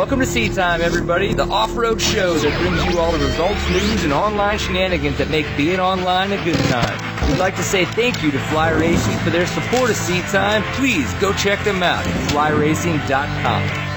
Welcome to Seat Time, everybody, the off-road show that brings you all the results, news, and online shenanigans that make being online a good time. We'd like to say thank you to Fly Racing for their support of Seat Time. Please go check them out at flyracing.com.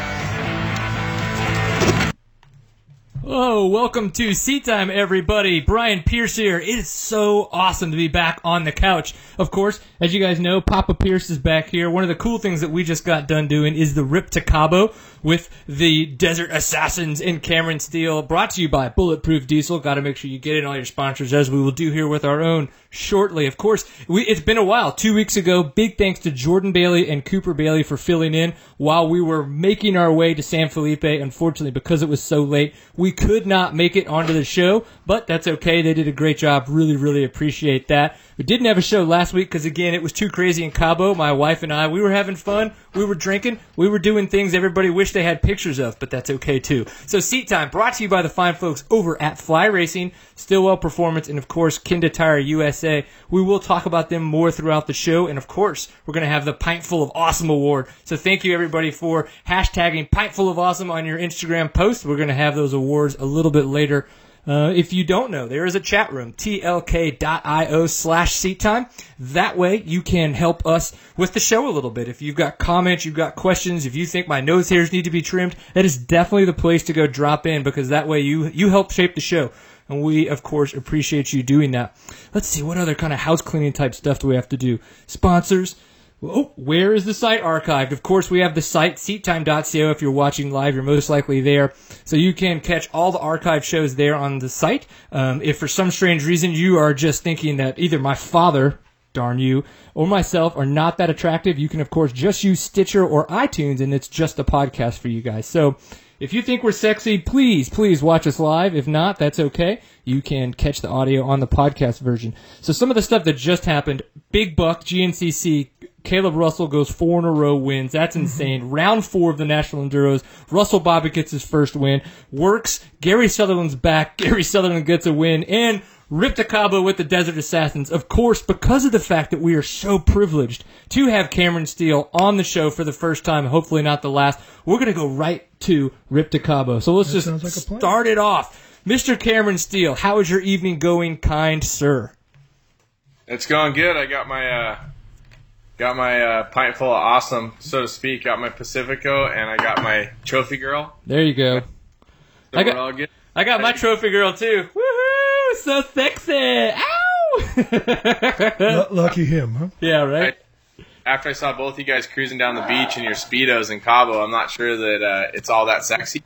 Oh, welcome to Seat Time, everybody. Brian Pierce here. It is so awesome to be back on the couch. Of course, as you guys know, Papa Pierce is back here. One of the cool things that we just got done doing is the Rip to Cabo with the Desert Assassins and Cameron Steele, brought to you by Bulletproof Diesel. Got to make sure you get in all your sponsors, as we will do here with our own shortly. Of course, we, it's been a while. Two weeks ago, big thanks to Jordan Bailey and Cooper Bailey for filling in while we were making our way to San Felipe. Unfortunately, because it was so late, we could not make it onto the show, but that's okay. They did a great job. Really, really appreciate that. We didn't have a show last week because again, it was too crazy in Cabo. My wife and I, we were having fun. We were drinking. We were doing things everybody wished they had pictures of, but that's okay too. So seat time brought to you by the fine folks over at Fly Racing, Stillwell Performance, and of course Kenda Tire USA. We will talk about them more throughout the show, and of course we're going to have the Pintful of Awesome award. So thank you everybody for hashtagging Pintful of Awesome on your Instagram post. We're going to have those awards a little bit later. Uh, if you don't know, there is a chat room, tlk.io slash seat time. That way you can help us with the show a little bit. If you've got comments, you've got questions, if you think my nose hairs need to be trimmed, that is definitely the place to go drop in because that way you, you help shape the show. And we, of course, appreciate you doing that. Let's see, what other kind of house cleaning type stuff do we have to do? Sponsors. Oh, where is the site archived? Of course, we have the site, seattime.co. If you're watching live, you're most likely there. So you can catch all the archive shows there on the site. Um, if for some strange reason you are just thinking that either my father, darn you, or myself are not that attractive, you can, of course, just use Stitcher or iTunes, and it's just a podcast for you guys. So if you think we're sexy, please, please watch us live. If not, that's okay. You can catch the audio on the podcast version. So some of the stuff that just happened, Big Buck, GNCC, Kailub Russell goes four in a row wins. That's insane. Round four of the National Enduros. Russell Bobbitt gets his first win. Works. Gary Sutherland's back. Gary Sutherland gets a win. And Rip Cabo with the Desert Assassins. Of course, because of the fact that we are so privileged to have Cameron Steele on the show for the first time, hopefully not the last, we're going to go right to Rip Cabo. So let's That just like start it off. Mr. Cameron Steele, how is your evening going, kind sir? It's going good. I got my uh, got my uh, pint full of awesome, so to speak. Got my Pacifico, and I got my trophy girl. There you go. So I got- we're all good. I got my trophy girl too. Woohoo! So sexy! Ow! L- lucky him, huh? yeah, right. After I saw both you guys cruising down the beach in your speedos in Cabo, I'm not sure that uh, it's all that sexy.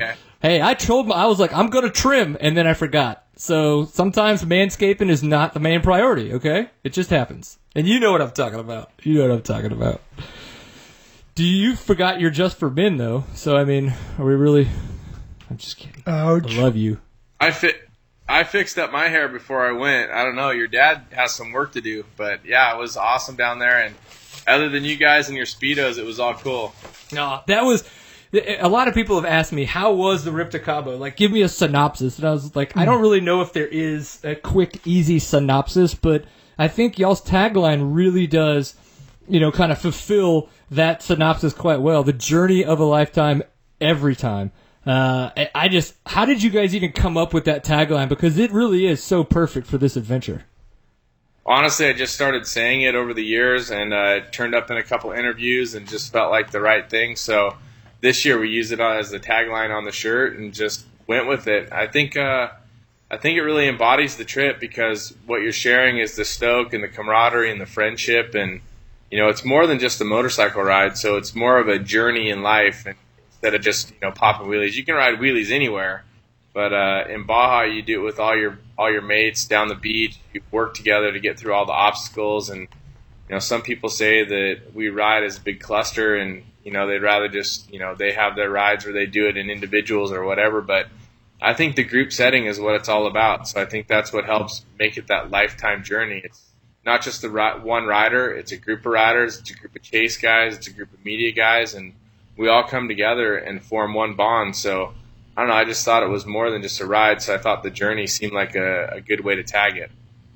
Okay. Hey, I told my, I was like, I'm gonna trim, and then I forgot. So sometimes manscaping is not the main priority. Okay, it just happens, and you know what I'm talking about. You know what I'm talking about. Do you forgot you're just for men though? So I mean, are we really? I'm just kidding. Ouch. I love you. I fit. I fixed up my hair before I went. I don't know. Your dad has some work to do, but yeah, it was awesome down there. And other than you guys and your speedos, it was all cool. No, that was. A lot of people have asked me how was the Rip to Cabo. Like, give me a synopsis, and I was like, I don't really know if there is a quick, easy synopsis, but I think y'all's tagline really does, you know, kind of fulfill that synopsis quite well. The journey of a lifetime, every time. Uh, I- just, how did you guys even come up with that tagline? Because it really is so perfect for this adventure. honestly, I just started saying it over the years, and uh, it turned up in a couple interviews, and just felt like the right thing. So this year we used it as the tagline on the shirt, and just went with it. I think uh, I think it really embodies the trip because what you're sharing is the stoke and the camaraderie and the friendship, and you know it's more than just a motorcycle ride. So it's more of a journey in life instead of just you know popping wheelies. You can ride wheelies anywhere. But uh, in Baja, you do it with all your all your mates down the beach. You work together to get through all the obstacles, and you know some people say that we ride as a big cluster, and you know they'd rather just you know they have their rides or they do it in individuals or whatever. But I think the group setting is what it's all about. So I think that's what helps make it that lifetime journey. It's not just the ri- one rider; it's a group of riders, it's a group of chase guys, it's a group of media guys, and we all come together and form one bond. So I don't know. I just thought it was more than just a ride, so I thought the journey seemed like a, a good way to tag it.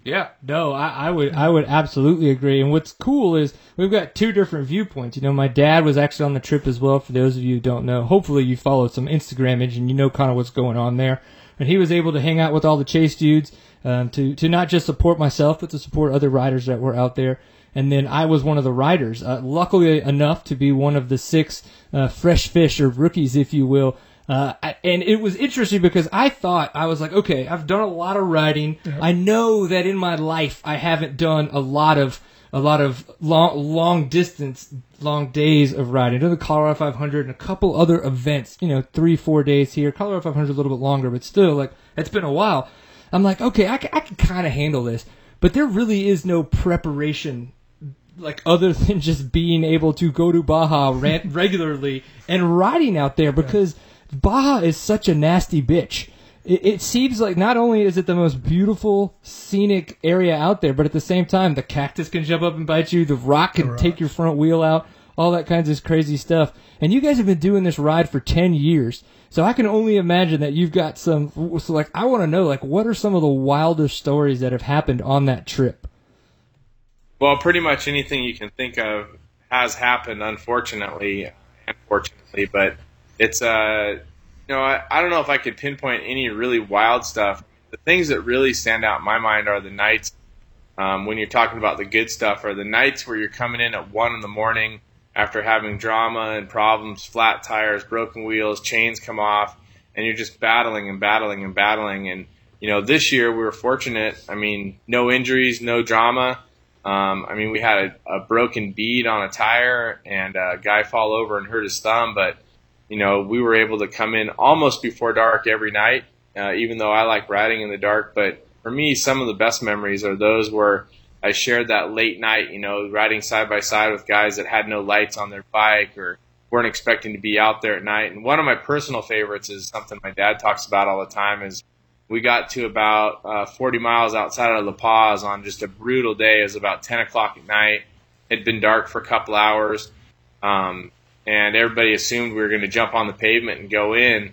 Yeah, no, I, I would I would absolutely agree. And what's cool is we've got two different viewpoints. You know, my dad was actually on the trip as well. For those of you who don't know, hopefully you follow some Instagram image and you know kind of what's going on there. And he was able to hang out with all the chase dudes um, to to not just support myself, but to support other riders that were out there. And then I was one of the riders, uh, luckily enough to be one of the six uh, fresh fish or rookies, if you will, uh, and it was interesting because I thought I was like, okay, I've done a lot of riding. I know that in my life I haven't done a lot of a lot of long long distance, long days of riding. Did the Colorado 500 and a couple other events. You know, three four days here. Colorado 500 a little bit longer, but still, like it's been a while. I'm like, okay, I I can kind of handle this, but there really is no preparation like other than just being able to go to Baja regularly and riding out there because Baja is such a nasty bitch. It, it, seems like not only is it the most beautiful scenic area out there, but at the same time, the cactus can jump up and bite you. The rock can take your front wheel out. All that kinds of crazy stuff. And you guys have been doing this ride for ten years, so I can only imagine that you've got some. So, like, I want to know, like, what are some of the wildest stories that have happened on that trip? Well, pretty much anything you can think of has happened, unfortunately, unfortunately, but it's uh, you know, I, I don't know if I could pinpoint any really wild stuff. The things that really stand out in my mind are the nights um, when you're talking about the good stuff, or the nights where you're coming in at one in the morning after having drama and problems, flat tires, broken wheels, chains come off, and you're just battling and battling and battling. And you know, this year we were fortunate. I mean, no injuries, no drama. Um, I mean, we had a, a broken bead on a tire and a guy fall over and hurt his thumb, but you know, we were able to come in almost before dark every night, uh, even though I like riding in the dark. But for me, some of the best memories are those where I shared that late night, you know, riding side by side with guys that had no lights on their bike or weren't expecting to be out there at night. And one of my personal favorites is something my dad talks about all the time is we got to about uh, 40 miles outside of La Paz on just a brutal day. It was about 10 o'clock at night. It had been dark for a couple hours. Um, and everybody assumed we were going to jump on the pavement and go in.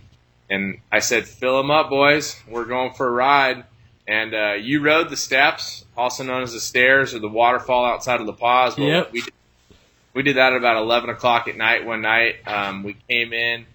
And I said, "Fill them up, boys. We're going for a ride." And uh, you rode the steps, also known as the stairs or the waterfall outside of La Paz. Yep. we did, we did that at about eleven o'clock at night one night. Um, we came in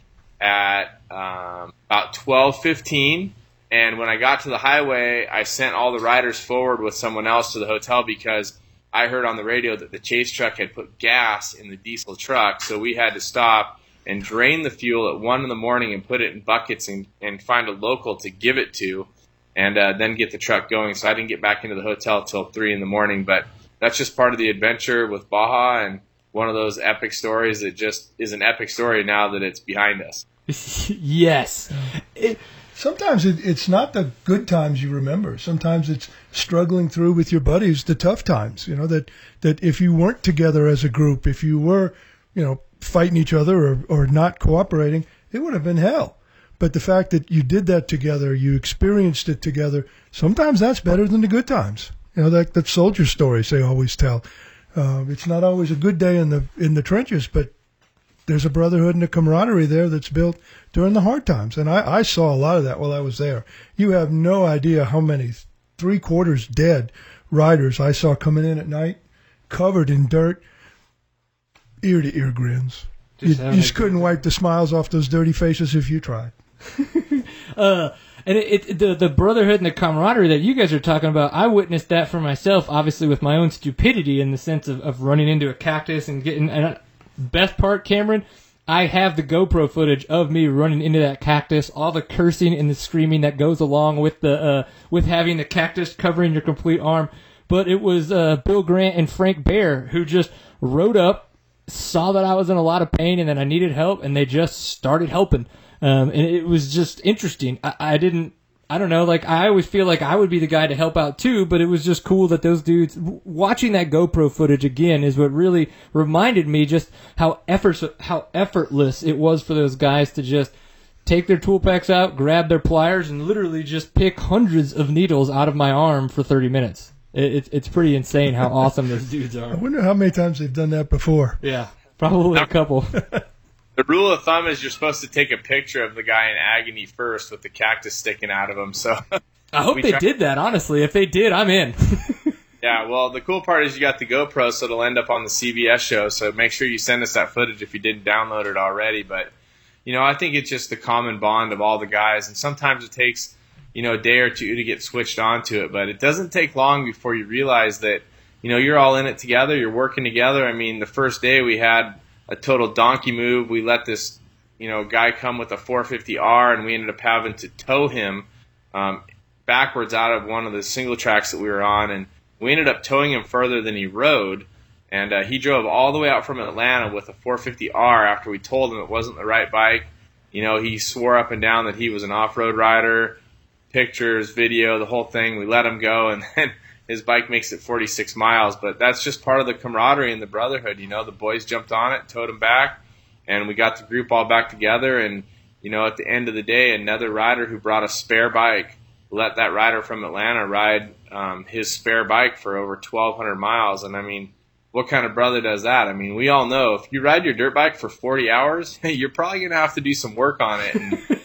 at um, about twelve fifteen. And when I got to the highway, I sent all the riders forward with someone else to the hotel because I heard on the radio that the chase truck had put gas in the diesel truck, so we had to stop and drain the fuel at one in the morning and put it in buckets and, and find a local to give it to, and uh, then get the truck going. So I didn't get back into the hotel till three in the morning, but that's just part of the adventure with Baja and one of those epic stories that just is an epic story now that it's behind us. yes. It, sometimes it, it's not the good times you remember. Sometimes it's struggling through with your buddies the tough times. You know that that if you weren't together as a group, if you were, you know, fighting each other or or not cooperating, it would have been hell. But the fact that you did that together, you experienced it together, sometimes that's better than the good times. You know that that soldier stories they always tell. Uh, it's not always a good day in the in the trenches, but there's a brotherhood and a camaraderie there that's built during the hard times. And I, I saw a lot of that while I was there. You have no idea how many three quarters dead riders I saw coming in at night, covered in dirt, ear to ear grins. Just you, you just couldn't wipe the smiles off those dirty faces if you tried. uh, and it, it, the the brotherhood and the camaraderie that you guys are talking about, I witnessed that for myself, obviously with my own stupidity in the sense of, of running into a cactus and getting. And best part, Cameron, I have the GoPro footage of me running into that cactus, all the cursing and the screaming that goes along with the uh, with having the cactus covering your complete arm. But it was uh, Bill Grant and Frank Bear who just rode up, saw that I was in a lot of pain and that I needed help, and they just started helping. Um, and it was just interesting. I, I didn't I don't know, like I always feel like I would be the guy to help out too, but it was just cool that those dudes watching that GoPro footage again is what really reminded me just how effort how effortless it was for those guys to just take their tool packs out, grab their pliers, and literally just pick hundreds of needles out of my arm for 30 minutes. It, it's pretty insane how awesome those dudes are. I wonder how many times they've done that before. Yeah, probably a couple. The rule of thumb is you're supposed to take a picture of the guy in agony first with the cactus sticking out of him. So I hope they try- did that. Honestly, if they did, I'm in. Yeah, well, the cool part is you got the GoPro, so it'll end up on the CBS show. So make sure you send us that footage if you didn't download it already. But you know, I think it's just the common bond of all the guys, and sometimes it takes you know a day or two to get switched onto it, but it doesn't take long before you realize that you know you're all in it together, you're working together. I mean, the first day we had a total donkey move. We let this you know guy come with a 450R, and we ended up having to tow him um, backwards out of one of the single tracks that we were on, and we ended up towing him further than he rode. And uh, he drove all the way out from Atlanta with a 450R after we told him it wasn't the right bike. You know, he swore up and down that he was an off-road rider. Pictures, video, the whole thing. We let him go, and then his bike makes it 46 miles. But that's just part of the camaraderie and the brotherhood. You know, the boys jumped on it, towed him back, and we got the group all back together. And you know, at the end of the day, another rider who brought a spare bike let that rider from Atlanta ride um, his spare bike for over 1,200 miles. And I mean, what kind of brother does that? I mean, we all know if you ride your dirt bike for 40 hours, you're probably going to have to do some work on it. And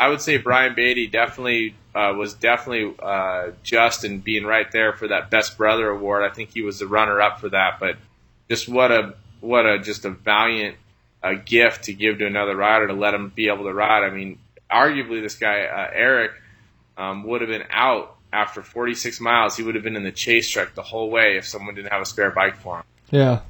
I would say Brian Beatty definitely uh, was definitely uh, just in being right there for that best brother award. I think he was the runner up for that. But just what a what a just a valiant uh, gift to give to another rider to let him be able to ride. I mean, arguably this guy uh, Eric um, would have been out after 46 miles. He would have been in the chase truck the whole way if someone didn't have a spare bike for him. Yeah.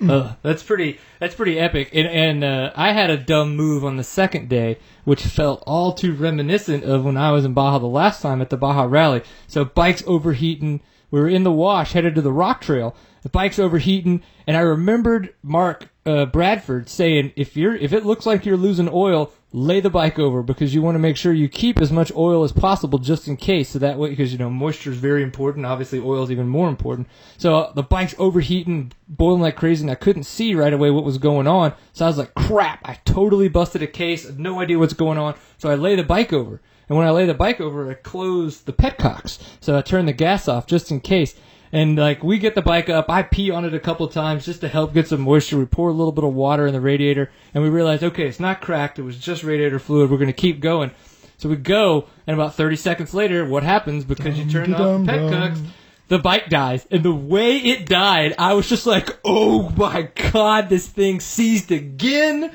Uh, that's pretty. That's pretty epic. And, and uh, I had a dumb move on the second day, which felt all too reminiscent of when I was in Baja the last time at the Baja Rally. So bikes overheating. We were in the wash, headed to the rock trail. The bike's overheating, and I remembered Mark uh, Bradford saying, "If you're, if it looks like you're losing oil, lay the bike over because you want to make sure you keep as much oil as possible just in case. So that way, because you know moisture is very important. Obviously, oil is even more important. So uh, the bike's overheating, boiling like crazy, and I couldn't see right away what was going on. So I was like, "Crap! I totally busted a case. No idea what's going on." So I lay the bike over, and when I lay the bike over, I closed the petcocks. So I turned the gas off just in case. And like we get the bike up, I pee on it a couple times just to help get some moisture. We pour a little bit of water in the radiator, and we realize, okay, it's not cracked. It was just radiator fluid. We're going to keep going. So we go, and about 30 seconds later, what happens because you turn off the Dum-de-dum-dum. petcocks? The bike dies, and the way it died, I was just like, "Oh my god, this thing seized again!"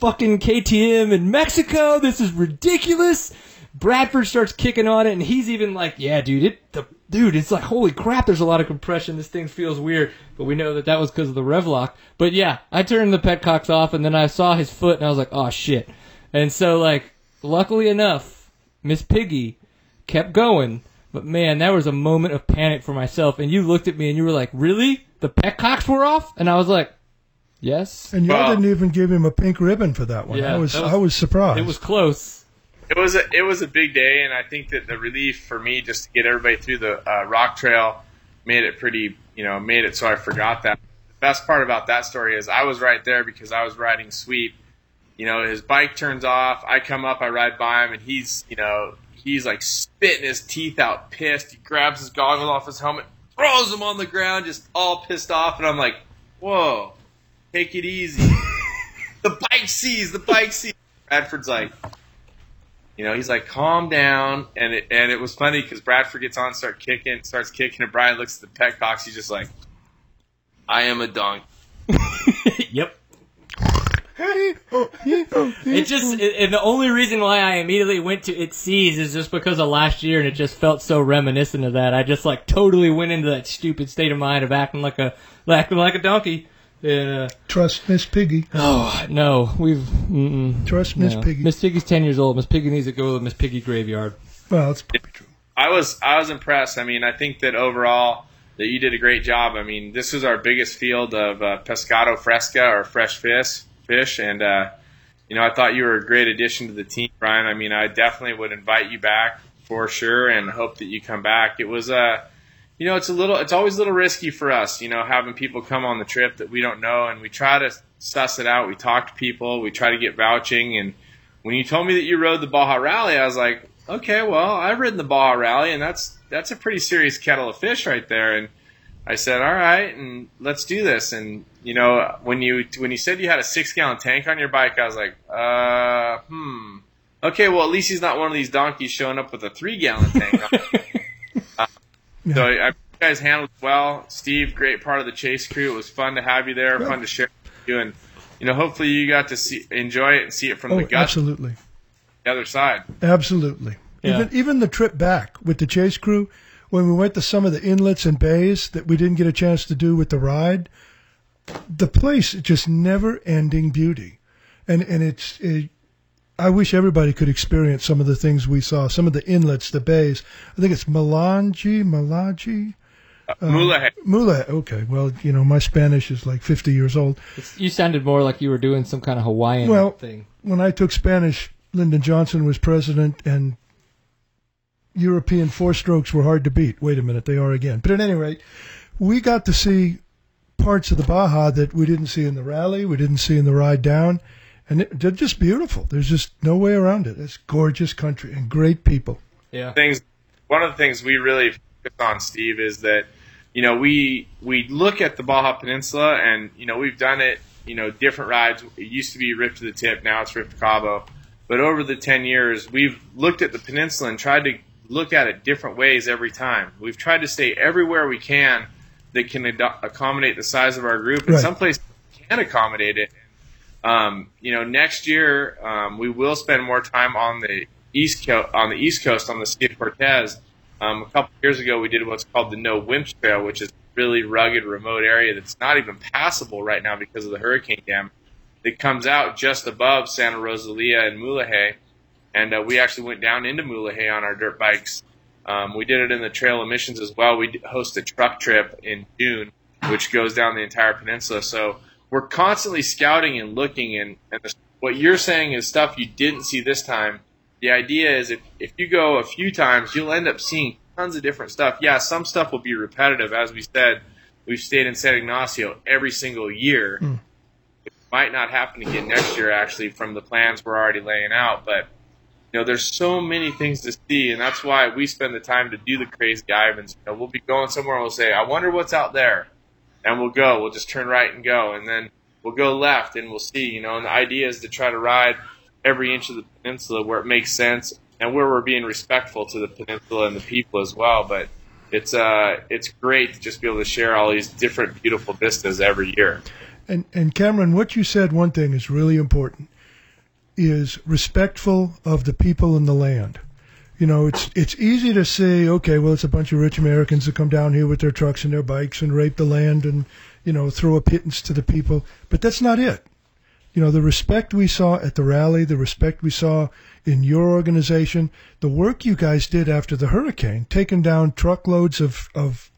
Fucking KTM in Mexico. This is ridiculous. Bradford starts kicking on it, and he's even like, "Yeah, dude, it the dude, it's like holy crap. There's a lot of compression. This thing feels weird." But we know that that was because of the rev lock. But yeah, I turned the petcocks off, and then I saw his foot, and I was like, "Oh shit!" And so like, luckily enough, Miss Piggy kept going. But man, that was a moment of panic for myself. And you looked at me and you were like, "Really? The petcocks were off?" And I was like, "Yes." And y'all Well- didn't even give him a pink ribbon for that one. Yeah, I was, that was- I was surprised. It was close. It was a it was a big day, and I think that the relief for me just to get everybody through the uh, rock trail made it pretty, you know, made it so I forgot that. The best part about that story is I was right there because I was riding sweep. You know, his bike turns off. I come up, I ride by him, and he's, you know, he's like spitting his teeth out, pissed. He grabs his goggles off his helmet, throws them on the ground, just all pissed off, and I'm like, "Whoa, take it easy." the bike sees, the bike sees. Bradford's like, you know, he's like, calm down. And it, and it was funny because Bradford gets on, start kicking, starts kicking, and Brian looks at the petcocks. He's just like, I am a donkey. yep. It just, it, and the only reason why I immediately went to it sees is just because of last year, and it just felt so reminiscent of that. I just like totally went into that stupid state of mind of acting like a, acting like a donkey. Yeah. Trust Miss Piggy. Oh no, we've mm-mm, Trust Miss no. Piggy. Miss Piggy's ten years old. Miss Piggy needs to go to the Miss Piggy graveyard. Well, it's probably true. I was I was impressed. I mean, I think that overall that you did a great job. I mean, this was our biggest field of uh, pescado fresca or fresh fish, fish, and uh, you know, I thought you were a great addition to the team, Brian. I mean, I definitely would invite you back for sure, and hope that you come back. It was uh, you know, it's a little, it's always a little risky for us, you know, having people come on the trip that we don't know, and we try to suss it out. We talk to people, we try to get vouching, and when you told me that you rode the Baja Rally, I was like, okay, well, I've ridden the Baja Rally, and that's that's a pretty serious kettle of fish right there. And I said, all right, and let's do this. And you know, when you when you said you had a six gallon tank on your bike, I was like, uh, hmm. okay, well, at least he's not one of these donkeys showing up with a three gallon tank. Yeah. So I, you guys handled well. Steve, great part of the chase crew. It was fun to have you there, Yeah. fun to share with you, and you know, hopefully you got to see enjoy it and see it from Oh, the gut, absolutely. the other side. Absolutely. Yeah. Even even the trip back with the chase crew, when we went to some of the inlets and bays that we didn't get a chance to do with the ride, the place is just never ending beauty, and and it's. It, I wish everybody could experience some of the things we saw, some of the inlets, the bays. I think it's Melange, Malaji, Uh, Mula, Mula. Okay, well, you know, my Spanish is like 50 years old. It's- you sounded more like you were doing some kind of Hawaiian Well, thing. when I took Spanish, Lyndon Johnson was president, and European four strokes were hard to beat. Wait a minute, they are again. But at any rate, we got to see parts of the Baja that we didn't see in the rally, we didn't see in the ride down, and it, they're just beautiful. There's just no way around it. It's gorgeous country and great people. Yeah. things. One of the things we really focus on, Steve, is that you know we we look at the Baja Peninsula, and you know we've done it. You know, different rides. It used to be Rip to the Tip, now it's Rip to Cabo. But over the ten years, we've looked at the peninsula and tried to look at it different ways every time. We've tried to stay everywhere we can that can ad- accommodate the size of our group, and Right. some places can accommodate it. Um, you know, next year um, we will spend more time on the east coast on the east coast on the Sea of Cortez. Um, a couple years ago, we did what's called the No Wimps Trail, which is a really rugged, remote area that's not even passable right now because of the hurricane dam. It comes out just above Santa Rosalia and Mulegé, and uh, we actually went down into Mulegé on our dirt bikes. Um, we did it in the trail emissions as well. We host a truck trip in June, which goes down the entire peninsula. So we're constantly scouting and looking, and, and what you're saying is stuff you didn't see this time. The idea is if, if you go a few times, you'll end up seeing tons of different stuff. Yeah, some stuff will be repetitive. As we said, we've stayed in San Ignacio every single year. Hmm. It might not happen again next year, actually, from the plans we're already laying out. But you know, there's so many things to see, and that's why we spend the time to do the crazy Ivans. You know, we'll be going somewhere and we'll say, "I wonder what's out there," and we'll go. We'll just turn right and go, and then we'll go left and we'll see. You know, and the idea is to try to ride every inch of the peninsula where it makes sense and where we're being respectful to the peninsula and the people as well. But it's uh, it's great to just be able to share all these different beautiful vistas every year. And and Cameron, what you said, one thing is really important, is respectful of the people and the land. You know, it's it's easy to say, okay, well, it's a bunch of rich Americans that come down here with their trucks and their bikes and rape the land and you know throw a pittance to the people, but that's not it. You know, the respect we saw at the rally, the respect we saw in your organization, the work you guys did after the hurricane, taking down truckloads of of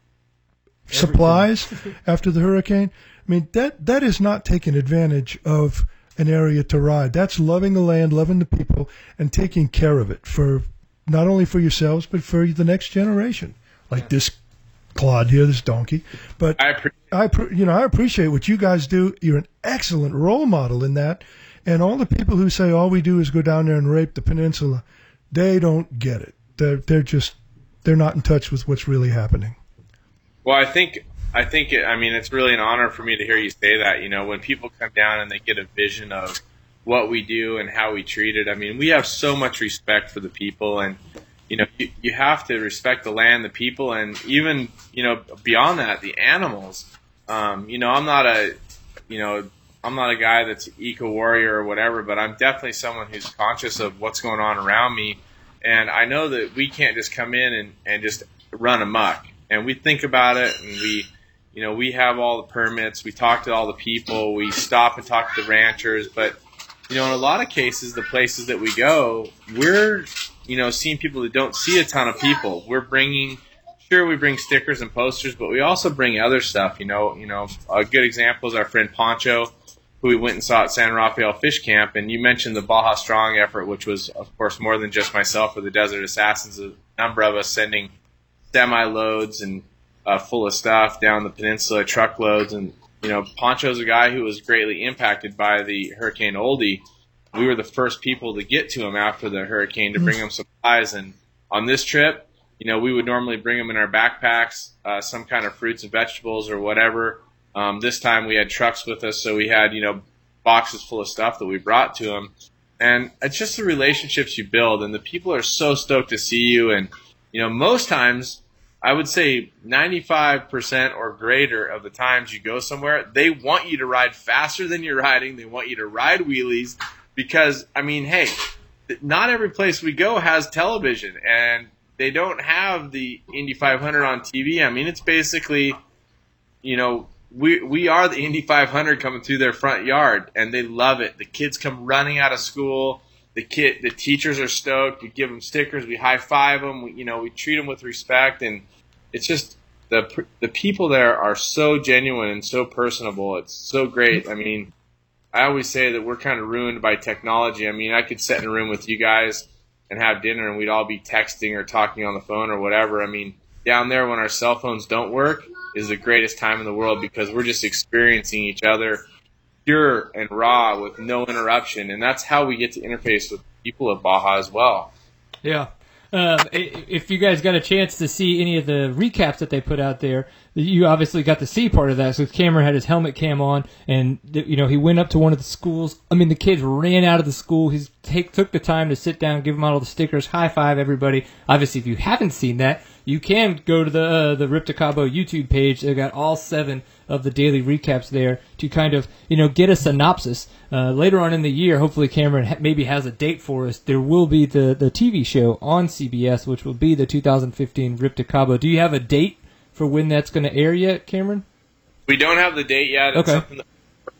supplies after the hurricane. I mean, that that is not taking advantage of an area to ride. That's loving the land, loving the people, and taking care of it for not only for yourselves but for the next generation. Like this Claude here, this donkey. But I appreciate I, you know, I appreciate what you guys do. You're an excellent role model in that. And all the people who say all we do is go down there and rape the peninsula, they don't get it. They're they're just they're not in touch with what's really happening. Well, I think I think it, I mean it's really an honor for me to hear you say that. You know, when people come down and they get a vision of what we do and how we treat it. I mean, we have so much respect for the people, and you know, you, you have to respect the land, the people, and even you know beyond that, the animals. Um, you know, I'm not a you know I'm not a guy that's eco warrior or whatever, but I'm definitely someone who's conscious of what's going on around me. And I know that we can't just come in and, and just run amok. And we think about it and we, you know, we have all the permits, we talk to all the people, we stop and talk to the ranchers. But, you know, in a lot of cases, the places that we go, we're, you know, seeing people that don't see a ton of people. We're bringing, sure, we bring stickers and posters, but we also bring other stuff. You know, you know, a good example is our friend Poncho who we went and saw at San Rafael Fish Camp. And you mentioned the Baja Strong effort, which was, of course, more than just myself or the Desert Assassins. A number of us sending semi loads and uh, full of stuff down the peninsula, truckloads. And, you know, Poncho's a guy who was greatly impacted by the Hurricane Odile. We were the first people to get to him after the hurricane to bring him supplies. And on this trip, you know, we would normally bring them in our backpacks, uh, some kind of fruits and vegetables or whatever. Um, this time we had trucks with us, so we had you know boxes full of stuff that we brought to him. and it's just the relationships you build, and the people are so stoked to see you. And you know, most times, I would say 95% or greater of the times you go somewhere, they want you to ride faster than you're riding. They want you to ride wheelies because, I mean, hey, not every place we go has television, and they don't have the Indy 500 on TV. I mean, it's basically, you know, we we are the Indy 500 coming through their front yard, and they love it. The kids come running out of school. The kid, the teachers are stoked. We give them stickers. We high five them. We, you know, we treat them with respect, and it's just the the people there are so genuine and so personable. It's so great. I mean, I always say that we're kind of ruined by technology. I mean, I could sit in a room with you guys and have dinner, and we'd all be texting or talking on the phone or whatever. I mean, down there when our cell phones don't work is the greatest time in the world because we're just experiencing each other pure and raw with no interruption, and that's how we get to interface with people of Baja as well. Yeah. Um, if you guys got a chance to see any of the recaps that they put out there, you obviously got to see part of that. So Cameron had his helmet cam on, and you know he went up to one of the schools. I mean, the kids ran out of the school. He take took the time to sit down, give them all the stickers, high five everybody. Obviously, if you haven't seen that, you can go to the uh, the Rip to Cabo YouTube page. They've got all seven of the daily recaps there to kind of you know get a synopsis. Uh, later on in the year, hopefully Cameron ha- maybe has a date for us. There will be the the TV show on CBS, which will be the 2015 Rip to Cabo. Do you have a date for when that's going to air yet, Cameron? We don't have the date yet. It's okay. something that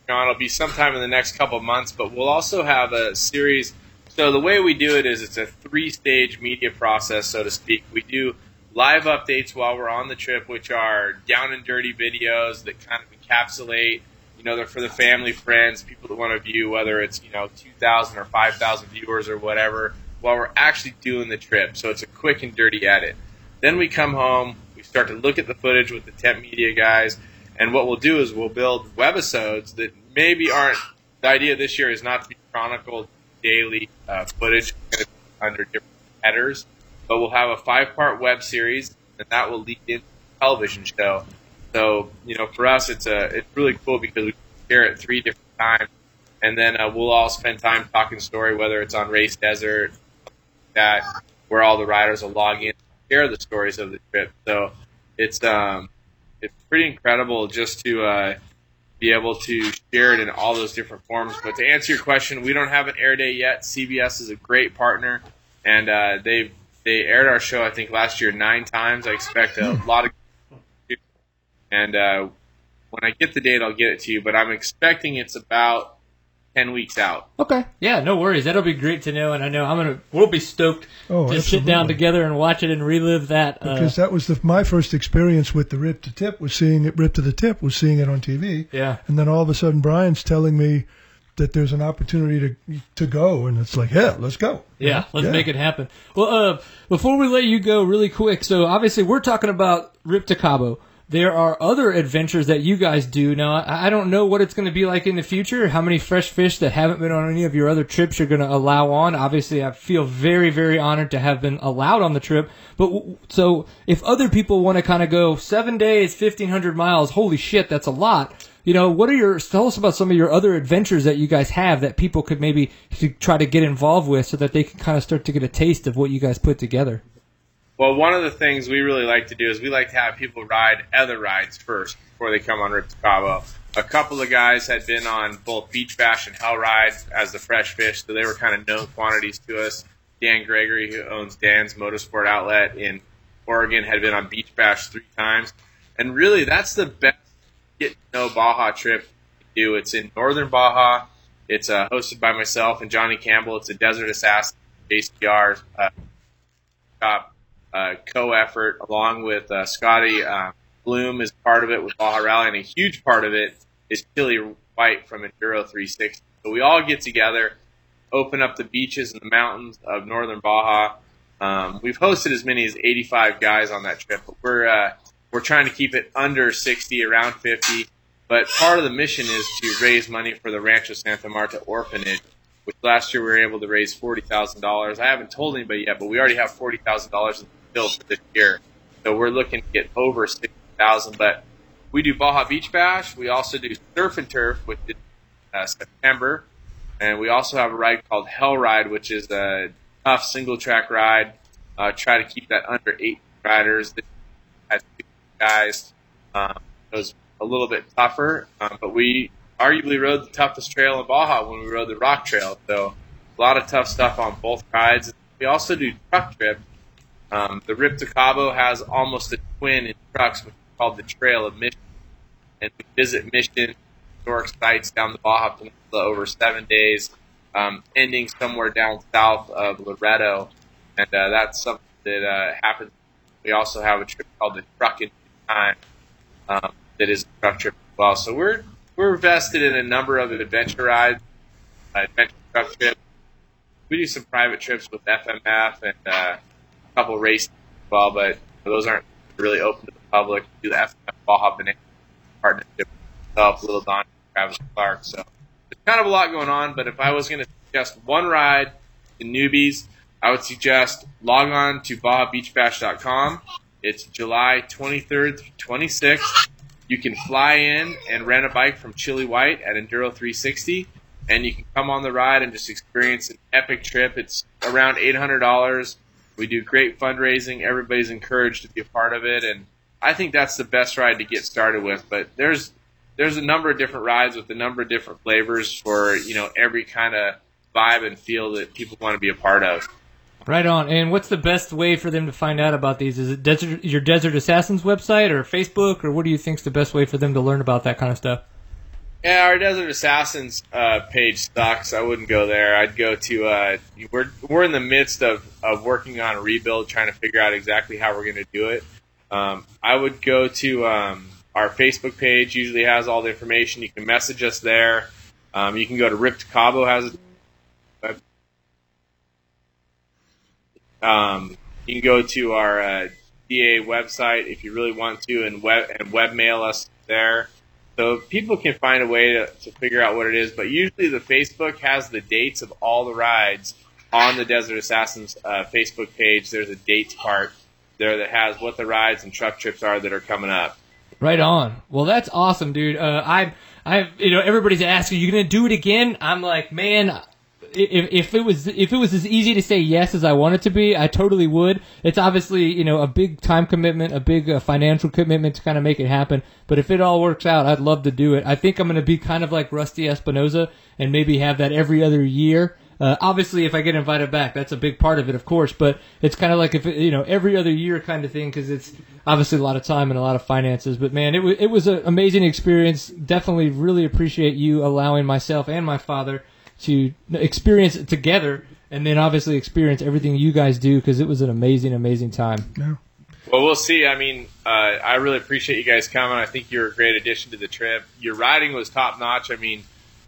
we're on. It'll be sometime in the next couple of months, but we'll also have a series. So the way we do it is it's a three-stage media process, so to speak. We do live updates while we're on the trip, which are down and dirty videos that kind of encapsulate. You know, they're for the family, friends, people that want to view, whether it's you know 2,000 or 5,000 viewers or whatever, while we're actually doing the trip. So it's a quick and dirty edit. Then we come home, we start to look at the footage with the temp media guys, and what we'll do is we'll build webisodes that maybe aren't. The idea this year is not to be chronicled daily uh, footage under different headers but we'll have a five part web series, and that will lead into a television show. So, you know, for us, it's a it's really cool because we share it three different times, and then uh, we'll all spend time talking story, whether it's on RaceDezert, that where all the riders will log in, share the stories of the trip. So it's um it's pretty incredible just to uh, be able to share it in all those different forms. But to answer your question, we don't have an air day yet. CBS is a great partner, and uh, they've they aired our show I think last year nine times. I expect a lot of and uh, when I get the date, I'll get it to you. But I'm expecting it's about ten weeks out. Okay, yeah, no worries. That'll be great to know, and I know I'm gonna we'll be stoked Oh, to sit down together and watch it and relive that. Uh, because that was the, my first experience with the rip to tip was seeing it rip to the tip was seeing it on TV. yeah, And then all of a sudden Brian's telling me that there's an opportunity to to go and it's like, yeah, let's go. Yeah, let's Yeah. make it happen. Well, uh, before we let you go, really quick. So obviously, we're talking about Rip to Cabo. There are other adventures that you guys do. Now, I I don't know what it's going to be like in the future. How many fresh fish that haven't been on any of your other trips you're going to allow on? Obviously, I feel very, very honored to have been allowed on the trip. But w- so, if other people want to kind of go seven days, fifteen hundred miles, holy shit, that's a lot. You know, what are your tell us about some of your other adventures that you guys have that people could maybe try to get involved with so that they can kind of start to get a taste of what you guys put together. Well, one of the things we really like to do is we like to have people ride other rides first before they come on Rip to Cabo. A couple of guys had been on both Beach Bash and Hell Ride as the fresh fish, so they were kind of known quantities to us. Dan Gregory, who owns Dan's Motorsport Outlet in Oregon, had been on Beach Bash three times. And really, that's the best get to know Baja trip do. It's in northern Baja. It's uh, hosted by myself and Johnny Campbell. It's a Desert Assassin JCR uh, uh, co-effort along with uh, Scotty uh, Bloom is part of it with Baja Rally, and a huge part of it is Chilly White from Enduro 360. So we all get together, open up the beaches and the mountains of northern Baja. Um, we've hosted as many as 85 guys on that trip, but we're uh, we're trying to keep it under 60, around 50. But part of the mission is to raise money for the Rancho Santa Marta Orphanage, which last year we were able to raise forty thousand dollars. I haven't told anybody yet, but we already have forty thousand dollars in the bill for this year. So we're looking to get over sixty thousand. But we do Baja Beach Bash. We also do Surf and Turf, which is uh, September, and we also have a ride called Hell Ride, which is a tough single track ride. Uh, try to keep that under eight riders. This has two guys. Um, it was a little bit tougher, um, but we arguably rode the toughest trail in Baja when we rode the Rock Trail. So a lot of tough stuff on both rides. We also do truck trip. Um, the Rip to Cabo has almost a twin in trucks, which is called the Trail of Mission, and we visit Mission historic sites down the Baja Peninsula over seven days, um, ending somewhere down south of Loreto, and uh, that's something that uh, happens. We also have a trip called the Truck in Time um, that is truck trip as well. So we're we're vested in a number of adventure rides, uh, adventure truck trips. We do some private trips with FMF and uh, a couple races as well, but those aren't really open to the public. We do the FMF Baja Banana partnership with myself, Little Don, Travis Clark. So there's kind of a lot going on, but if I was going to suggest one ride to newbies, I would suggest log on to BajaBeachBash.com. It's July 23rd through 26th. You can fly in and rent a bike from Chilly White at Enduro 360, and you can come on the ride and just experience an epic trip. It's around $800. We do great fundraising. Everybody's encouraged to be a part of it, and I think that's the best ride to get started with. But there's there's a number of different rides with a number of different flavors for you know every kind of vibe and feel that people want to be a part of. Right on. And what's the best way for them to find out about these? Is it Desert, your Desert Assassins website or Facebook, or what do you think is the best way for them to learn about that kind of stuff? Yeah, our Desert Assassins uh, page sucks. I wouldn't go there. I'd go to. Uh, we're we're in the midst of, of working on a rebuild, trying to figure out exactly how we're going to do it. Um, I would go to um, our Facebook page. Usually has all the information. You can message us there. Um, you can go to Ripped Cabo has a Um, you can go to our uh, DA website if you really want to, and web and webmail us there. So people can find a way to, to figure out what it is. But usually the Facebook has the dates of all the rides on the Desert Assassins uh, Facebook page. There's a dates part there that has what the rides and truck trips are that are coming up. Right on. Well, that's awesome, dude. Uh, I, I, you know, everybody's asking, you gonna do it again? I'm like, man, if, if it was if it was as easy to say yes as I want it to be, I totally would. It's obviously you know a big time commitment, a big uh, financial commitment to kind of make it happen. But if it all works out, I'd love to do it. I think I'm going to be kind of like Rusty Espinoza and maybe have that every other year. Uh, obviously, if I get invited back, that's a big part of it, of course. But it's kind of like if it, you know every other year kind of thing because it's obviously a lot of time and a lot of finances. But man, it was it was an amazing experience. Definitely, really appreciate you allowing myself and my father to experience it together and then obviously experience everything you guys do because it was an amazing, amazing time. Yeah. Well, we'll see. I mean, uh, I really appreciate you guys coming. I think you're a great addition to the trip. Your riding was top notch. I mean,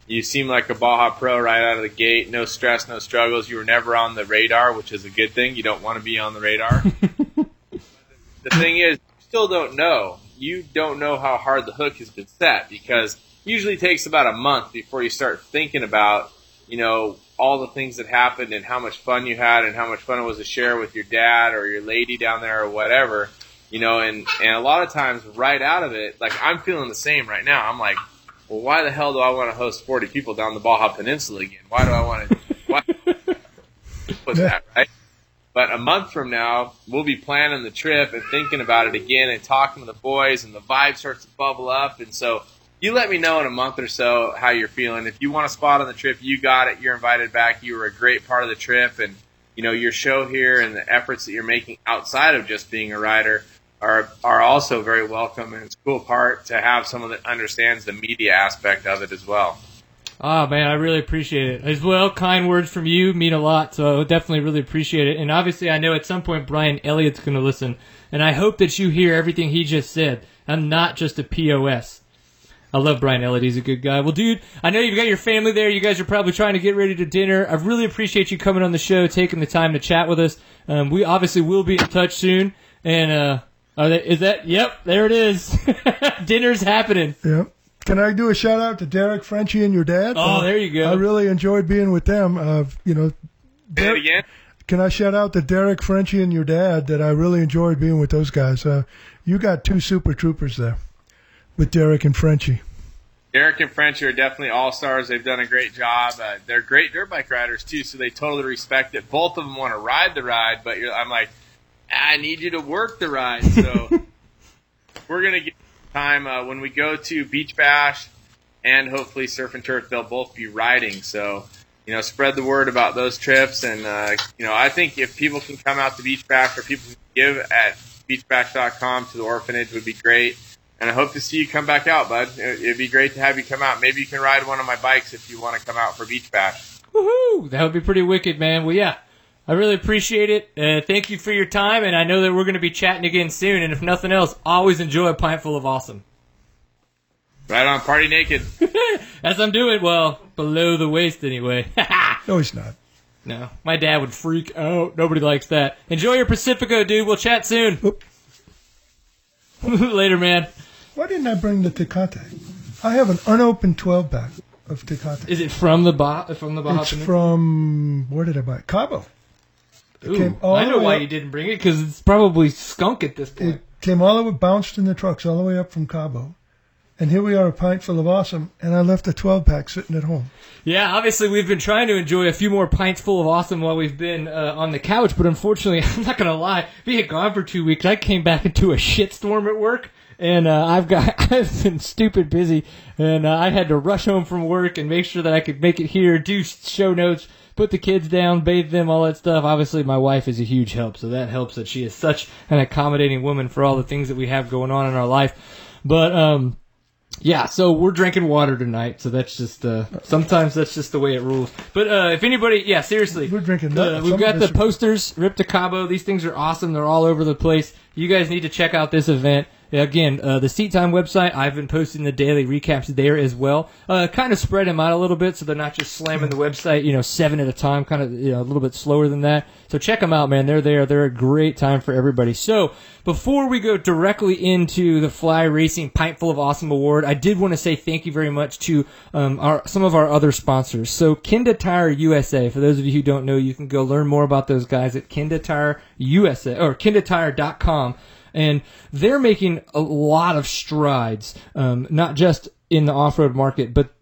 you seem like a Baja Pro right out of the gate. No stress, no struggles. You were never on the radar, which is a good thing. You don't want to be on the radar. the thing is, you still don't know. You don't know how hard the hook has been set because usually takes about a month before you start thinking about you know, all the things that happened and how much fun you had and how much fun it was to share with your dad or your lady down there or whatever, you know, and, and a lot of times right out of it, like I'm feeling the same right now. I'm like, well, why the hell do I want to host 40 people down the Baja Peninsula again? Why do I want to, why, what's that, right? But a month from now, we'll be planning the trip and thinking about it again and talking to the boys and the vibe starts to bubble up. And so you let me know in a month or so how you're feeling. If you want a spot on the trip, you got it. You're invited back. You were a great part of the trip, and you know your show here and the efforts that you're making outside of just being a rider are are also very welcome. And it's a cool part to have someone that understands the media aspect of it as well. Oh man, I really appreciate it as well. Kind words from you mean a lot, so I definitely really appreciate it. And obviously, I know at some point Brian Elliott's going to listen, and I hope that you hear everything he just said. I'm not just a POS. I love Brian Elliott. He's a good guy. Well, dude, I know you've got your family there. You guys are probably trying to get ready to dinner. I really appreciate you coming on the show, taking the time to chat with us. Um, we obviously will be in touch soon. And uh, they, is that? Yep, there it is. Dinner's happening. Yep. Can I do a shout out to Derek Frenchie and your dad? Oh, Uh, there you go. I really enjoyed being with them. Uh, you know, Say it again. can I shout out to Derek Frenchie and your dad that I really enjoyed being with those guys? Uh, you got two super troopers there with Derek and Frenchie. Derek and French are definitely all stars. They've done a great job. Uh, they're great dirt bike riders too, so they totally respect it. Both of them want to ride the ride, but you're, I'm like, I need you to work the ride. So we're gonna get time uh, when we go to Beach Bash and hopefully Surf and Turf. They'll both be riding. So you know, spread the word about those trips. And uh, you know, I think if people can come out to Beach Bash or people can give at beachbash.com to the orphanage would be great. And I hope to see you come back out, bud. It'd be great to have you come out. Maybe you can ride one of my bikes if you want to come out for Beach Bash. Woohoo! That would be pretty wicked, man. Well, yeah, I really appreciate it. Uh, thank you for your time, and I know that we're going to be chatting again soon. And if nothing else, always enjoy a pint full of awesome. Right on, party naked. As I'm doing, well, below the waist anyway. No, he's not. no, my dad would freak out. Nobody likes that. Enjoy your Pacifico, dude. We'll chat soon. Later, man. Why didn't I bring the Tecate? I have an unopened 12 pack of Tecate. Is it from the ba- from the Baja It's Peninsula? from, where did I buy it? Cabo. Ooh, came I know why up- you didn't bring it because it's probably skunk at this point. It came all the way, bounced in the trucks all the way up from Cabo. And here we are, a pint full of awesome, and I left a 12 pack sitting at home. Yeah, obviously we've been trying to enjoy a few more pints full of awesome while we've been uh, on the couch, but unfortunately, I'm not gonna lie, being gone for two weeks, I came back into a shitstorm at work, and uh, I've got I've been stupid busy, and uh, I had to rush home from work and make sure that I could make it here, do show notes, put the kids down, bathe them, all that stuff. Obviously, my wife is a huge help, so that helps that she is such an accommodating woman for all the things that we have going on in our life, but um. Yeah, so we're drinking water tonight, so that's just uh sometimes that's just the way it rules. But uh if anybody yeah, seriously. we're drinking. Uh, we've got the posters, Rip to Cabo. These things are awesome. They're all over the place. You guys need to check out this event. Again, uh, the Seat Time website, I've been posting the daily recaps there as well. Uh, kind of spread them out a little bit so they're not just slamming the website, you know, seven at a time, kind of, you know, a little bit slower than that. So check them out, man. They're there. They're a great time for everybody. So before we go directly into the Fly Racing Pint Full of Awesome Award, I did want to say thank you very much to um, our some of our other sponsors. So Kenda Tire USA. For those of you who don't know, you can go learn more about those guys at Kenda Tire USA or kendatire.com. And they're making a lot of strides, um, not just in the off-road market, but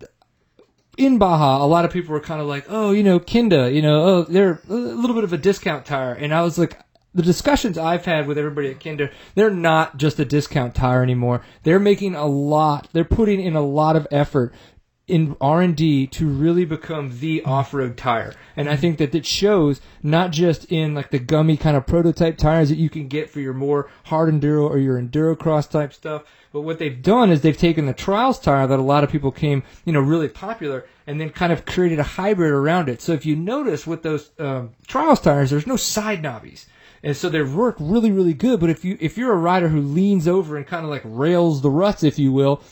in Baja, a lot of people were kind of like, oh, you know, Kenda, you know, oh, they're a little bit of a discount tire. And I was like, the discussions I've had with everybody at Kenda, they're not just a discount tire anymore. They're making a lot, they're putting in a lot of effort in R&D to really become the off-road tire. And I think that it shows not just in like the gummy kind of prototype tires that you can get for your more hard enduro or your enduro cross type stuff, but what they've done is they've taken the trials tire that a lot of people came, you know, really popular and then kind of created a hybrid around it. So if you notice with those um, trials tires, there's no side knobbies. And so they work really, really good. But if you if you're a rider who leans over and kind of like rails the ruts, if you will,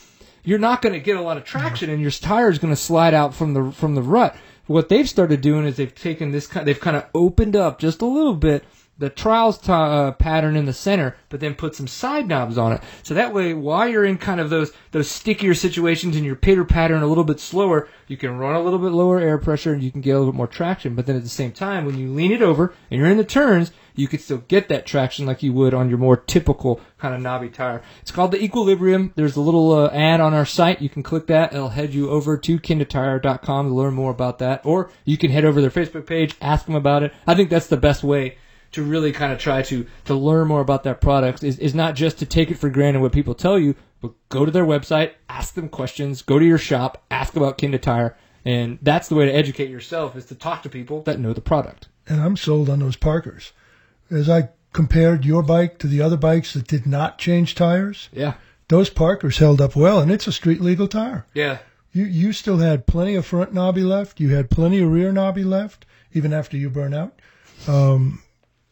you're not going to get a lot of traction, and your tire is going to slide out from the from the rut. What they've started doing is they've taken this kind, they've kind of opened up just a little bit the trials t- uh, pattern in the center, but then put some side knobs on it. So that way, while you're in kind of those those stickier situations and your pitter pattern a little bit slower, you can run a little bit lower air pressure and you can get a little bit more traction. But then at the same time, when you lean it over and you're in the turns, you could still get that traction like you would on your more typical kind of knobby tire. It's called the Equilibrium. There's a little uh, ad on our site. You can click that. It'll head you over to kendatire.com to learn more about that. Or you can head over their Facebook page, ask them about it. I think that's the best way to really kind of try to to learn more about that product is, is not just to take it for granted what people tell you, but go to their website, ask them questions, go to your shop, ask about Kenda Tire, and that's the way to educate yourself is to talk to people that know the product. And I'm sold on those Parkers. As I compared your bike to the other bikes that did not change tires, Yeah. those Parkers held up well, and it's a street legal tire. Yeah. You you still had plenty of front knobby left. You had plenty of rear knobby left, even after you burn out. Um,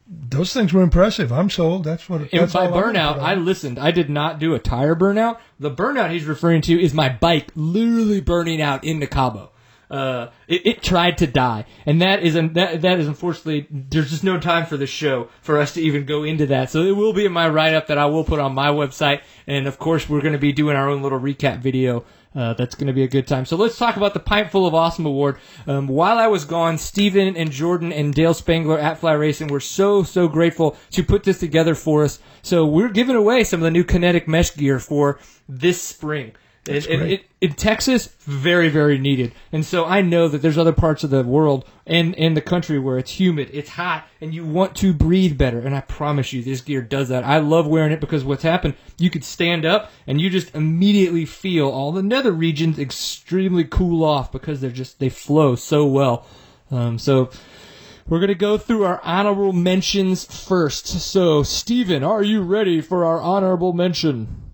those things were impressive. I'm sold. That's what. And that's by I'm gonna burnout, I listened. I did not do a tire burnout. The burnout he's referring to is my bike literally burning out into Cabo. Uh, it, it tried to die, and that is that that is unfortunately there's just no time for the show for us to even go into that. So it will be in my write up that I will put on my website, and of course we're going to be doing our own little recap video. Uh, that's going to be a good time. So let's talk about the Pint Full of Awesome Award. Um, while I was gone, Steven and Jordan and Dale Spangler at Fly Racing were so, so grateful to put this together for us. So we're giving away some of the new kinetic mesh gear for this spring. It, it, in Texas, very, very needed. And so I know that there's other parts of the world and in the country where it's humid, it's hot, and you want to breathe better. And I promise you, this gear does that. I love wearing it because what's happened, you could stand up and you just immediately feel all the nether regions extremely cool off because they're just, they flow so well. Um, so we're going to go through our honorable mentions first. So, Steven, are you ready for our honorable mention?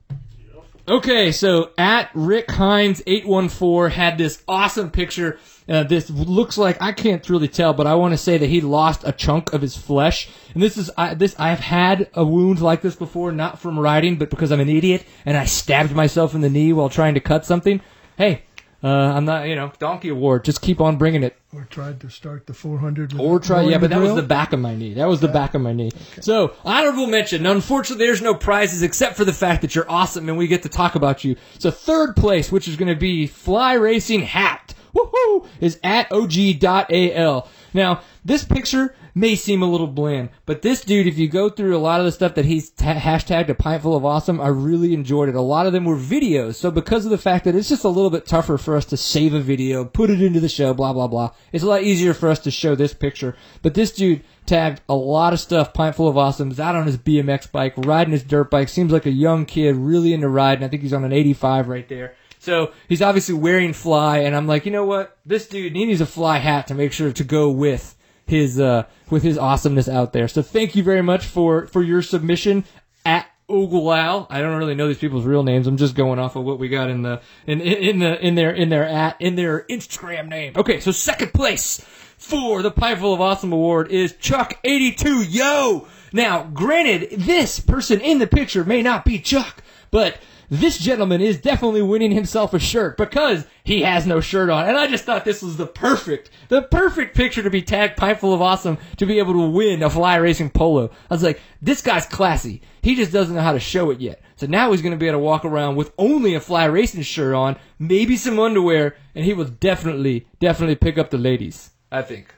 Okay, so at Rick Hines eight one four had this awesome picture. Uh, this looks like I can't really tell, but I want to say that he lost a chunk of his flesh. And this is I, this I've had a wound like this before, not from riding, but because I'm an idiot and I stabbed myself in the knee while trying to cut something. Hey, uh, I'm not you know donkey award. Just keep on bringing it. Or tried to start the 400. Or try, yeah, but that was the back of my knee. That was the back of my knee. So, honorable mention. Unfortunately, there's no prizes except for the fact that you're awesome and we get to talk about you. So, third place, which is going to be Fly Racing Hat, woohoo, is at og.al. Now, this picture may seem a little bland, but this dude, if you go through a lot of the stuff that he's ta- hashtagged a pint full of awesome, I really enjoyed it. A lot of them were videos. So because of the fact that it's just a little bit tougher for us to save a video, put it into the show, blah, blah, blah, it's a lot easier for us to show this picture. But this dude tagged a lot of stuff, pint full of awesomes, out on his BMX bike, riding his dirt bike, seems like a young kid, really into riding. I think he's on an 85 right there. So he's obviously wearing fly, and I'm like, you know what? This dude, he needs a fly hat to make sure to go with his uh with his awesomeness out there. So thank you very much for for your submission at Oglal. I don't really know these people's real names. I'm just going off of what we got in the in in, in the in their in their at in their Instagram name. Okay, so second place for the Pipeful of Awesome Award is Chuck82 Yo. Now, granted, this person in the picture may not be Chuck, but this gentleman is definitely winning himself a shirt because he has no shirt on. And I just thought this was the perfect, the perfect picture to be tagged Pipeful of Awesome to be able to win a fly racing polo. I was like, this guy's classy. He just doesn't know how to show it yet. So now he's going to be able to walk around with only a fly racing shirt on, maybe some underwear, and he will definitely, definitely pick up the ladies. I think.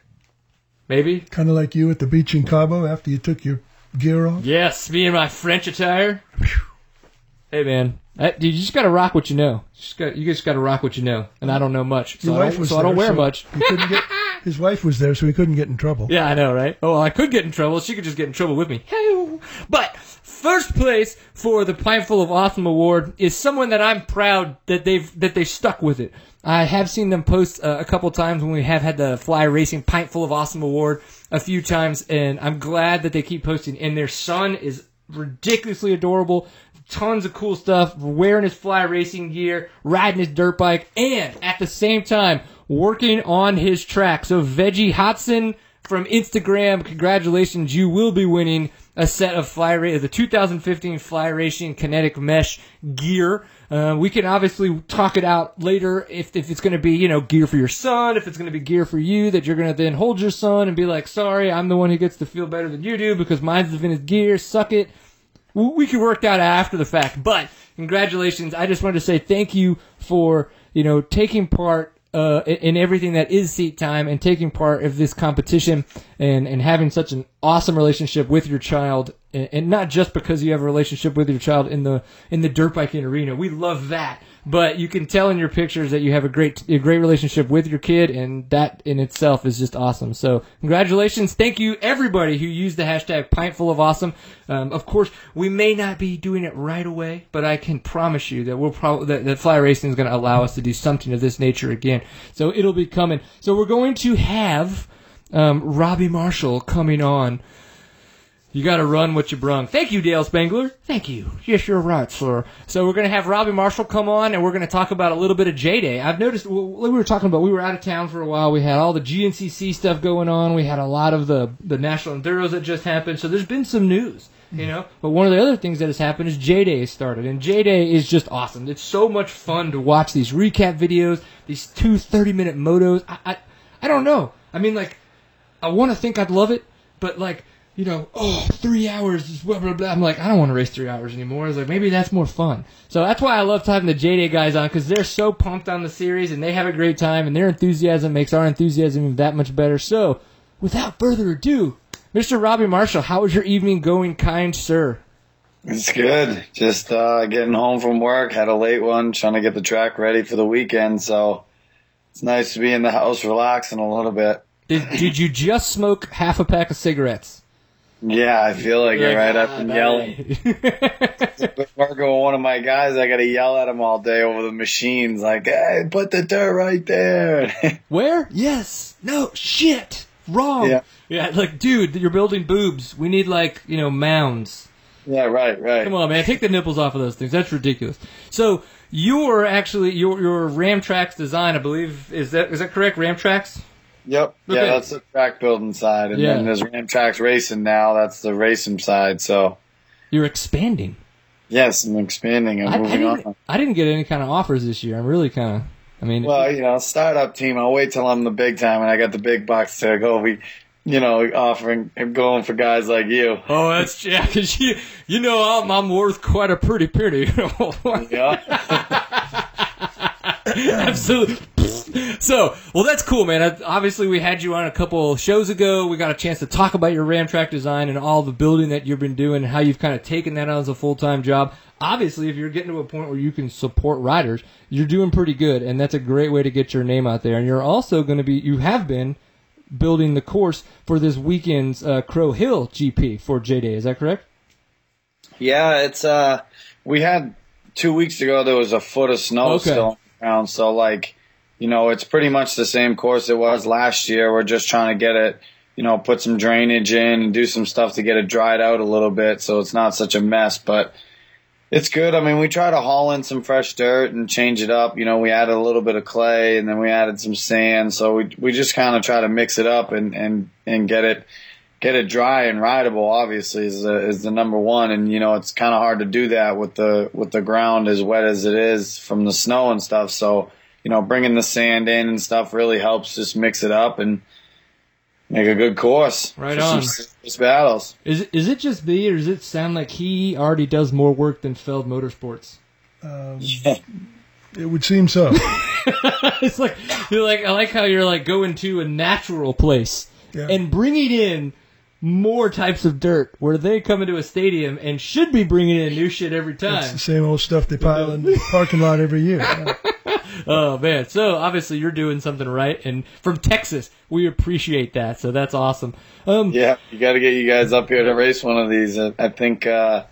Maybe? Kind of like you at the beach in Cabo after you took your gear off. Yes, me and my French attire. Hey man, I, dude, you just gotta rock what you know. You just got, you just gotta rock what you know, and I don't know much, so, Your I wife don't, was so I don't there, wear much. He couldn't get, his wife was there, so he couldn't get in trouble. Yeah, I know, right? Oh, well, I could get in trouble. She could just get in trouble with me. But first place for the Pineful of Awesome Award is someone that I'm proud that they've that they stuck with it. I have seen them post uh, a couple times when we have had the Fly Racing Pintful of Awesome Award a few times, and I'm glad that they keep posting. And their son is ridiculously adorable. Tons of cool stuff, wearing his fly racing gear, riding his dirt bike, and at the same time working on his track. So Veggie Hotson from Instagram, congratulations! You will be winning a set of fly the 2015 Fly Racing Kinetic Mesh gear. Uh, we can obviously talk it out later if, if it's going to be you know gear for your son, if it's going to be gear for you that you're going to then hold your son and be like, sorry, I'm the one who gets to feel better than you do because mine's the vintage gear. Suck it we can work that out after the fact. But congratulations! I just wanted to say thank you for you know taking part uh, in in everything that is seat time and taking part of this competition and and having such an awesome relationship with your child. And and not just because you have a relationship with your child in the in the dirt biking arena, we love that. But you can tell in your pictures that you have a great a great relationship with your kid, and that in itself is just awesome. So congratulations! Thank you everybody who used the hashtag Pintful of Awesome. Um, of course, we may not be doing it right away, but I can promise you that we'll probably that, that Fly Racing is going to allow us to do something of this nature again. So it'll be coming. So we're going to have um, Robby Marshall coming on. You got to run what you brung. Thank you, Dale Spangler. Thank you. Yes, you're right, sir. So we're going to have Robby Marshall come on, and we're going to talk about a little bit of J Day. I've noticed we were talking about we were out of town for a while. We had all the GNCC stuff going on. We had a lot of the the national enduros that just happened. So there's been some news, you know. Mm. But one of the other things that has happened is J Day has started, and J Day is just awesome. It's so much fun to watch these recap videos, these two 30 minute motos. I I, I don't know. I mean, like I want to think I'd love it, but like, you know, oh, three hours, is blah, blah, blah. I'm like, I don't want to race three hours anymore. I was like, maybe that's more fun. So that's why I love having the J Day guys on because they're so pumped on the series and they have a great time and their enthusiasm makes our enthusiasm even that much better. So, without further ado, Mr. Robby Marshall, how is your evening going, kind sir? It's good. Just uh, getting home from work. Had a late one, trying to get the track ready for the weekend. So it's nice to be in the house relaxing a little bit. Did, did you just smoke half a pack of cigarettes? Yeah, I feel like it right up "Ah, and that yelling. ain't-" Been working with one of my guys. I got to yell at him all day over the machines, like, "Hey, put the dirt right there." Where? Yes. No. Shit. Wrong. Yeah. Yeah. Like, dude, you're building boobs. We need like you know mounds. yeah, right, right. Come on, man. Take the nipples off of those things. That's ridiculous. So you're actually your your Ramtrax design, I believe, is that is that correct? Ramtrax. Yep. Yeah, that's the track building side, and Yeah. then there's Ram Tracks Racing now. That's the racing side. So You're expanding. yes, I'm expanding and I, I moving didn't, on. I didn't get any kind of offers this year. I'm really kind of. I mean, Well, you know, startup team. I'll wait till I'm the big time and I got the big bucks to go. We, you know, offering and going for guys like you. oh, that's yeah. 'cause you you know I'm, I'm worth quite a pretty penny. Yeah. Absolutely. So, well, that's cool, man. I- Obviously, we had you on a couple shows ago. We got a chance to talk about your Ram track design and all the building that you've been doing and how you've kind of taken that on as a full time job. Obviously, if you're getting to a point where you can support riders, you're doing pretty good, and that's a great way to get your name out there. And you're also going to be, you have been building the course for this weekend's uh, Crow Hill GP for J Day. Is that correct? yeah, it's uh, we had two weeks ago. There was a foot of snow Okay. still on the ground, so like, you know, it's pretty much the same course it was last year. We're just trying to get it, you know, put some drainage in and do some stuff to get it dried out a little bit, so it's not such a mess, but. It's good. I mean, we try to haul in some fresh dirt and change it up. You know, we added a little bit of clay and then we added some sand. So we we just kind of try to mix it up and and and get it get it dry and rideable. Obviously, is the, is the number one. And you know, it's kind of hard to do that with the with the ground as wet as it is from the snow and stuff. So you know, bringing the sand in and stuff really helps just mix it up and make a good course. Right for on. Some battles. Is it, is it just me, or does it sound like he already does more work than Feld Motorsports? Um, it would seem so. it's like you're like I like how you're like going to a natural place Yeah. and bringing in more types of dirt where they come into a stadium and should be bringing in new shit every time. It's the same old stuff they pile in the parking lot every year. Yeah. Oh man! So obviously you're doing something right, and from Texas we appreciate that. So that's awesome. Um, Yeah, you got to get you guys up here to race one of these. I, I think uh,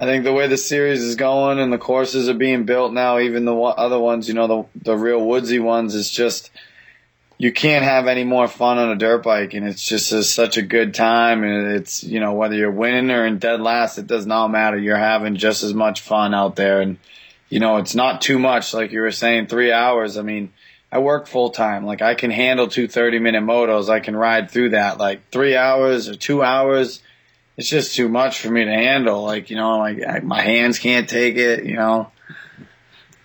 I think the way the series is going and the courses are being built now, even the other ones, you know, the the real woodsy ones, is just you can't have any more fun on a dirt bike, and it's just a, such a good time. And it's you know whether you're winning or in dead last, it does not matter. You're having just as much fun out there, and you know it's not too much. Like you were saying, three hours. I mean. I work full time. Like I can handle two 30 minute motos. I can ride through that. Like three hours or two hours, it's just too much for me to handle. Like, you know, like I, my hands can't take it, you know.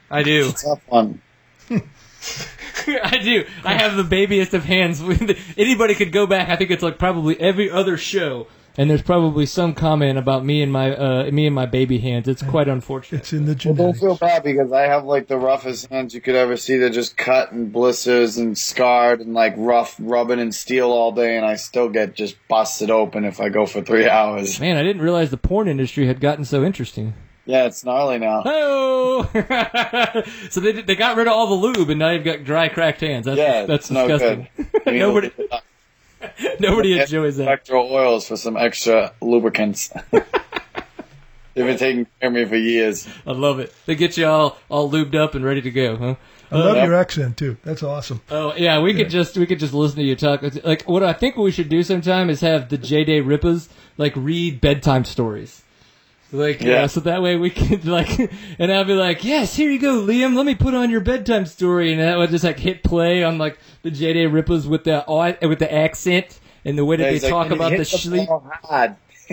I do. It's tough one. I do. I have the babyest of hands. Anybody could go back. I think it's like probably every other show, and there's probably some comment about me and my uh, me and my baby hands. It's quite unfortunate. It's in the Well, don't feel bad because I have like the roughest hands you could ever see. They're just cut and blisters and scarred and like rough rubbing and steel all day, and I still get just busted open if I go for three hours. Man, I didn't realize the porn industry had gotten so interesting. Yeah, it's gnarly now. Oh, so they they got rid of all the lube, and now you've got dry, cracked hands. That's Yeah, that's it's no disgusting. good. Nobody nobody enjoys that. Extra oils for some extra lubricants. They've been taking care of me for years. I love it. They get you all all lubed up and ready to go, huh? I love Yep. your accent too. That's awesome. Oh yeah, we could just we could just listen to you talk. Like what I think we should do sometime is have the J Day Rippas like read bedtime stories. Like yeah. Yeah. so that way we could like, and I'll be like, yes, here you go, Liam. Let me put on your bedtime story, and that would just like hit play on like the J Day Rippas with the with the accent and the way that Yeah, they he's like, talk "And he about the hit sleep. ball hard.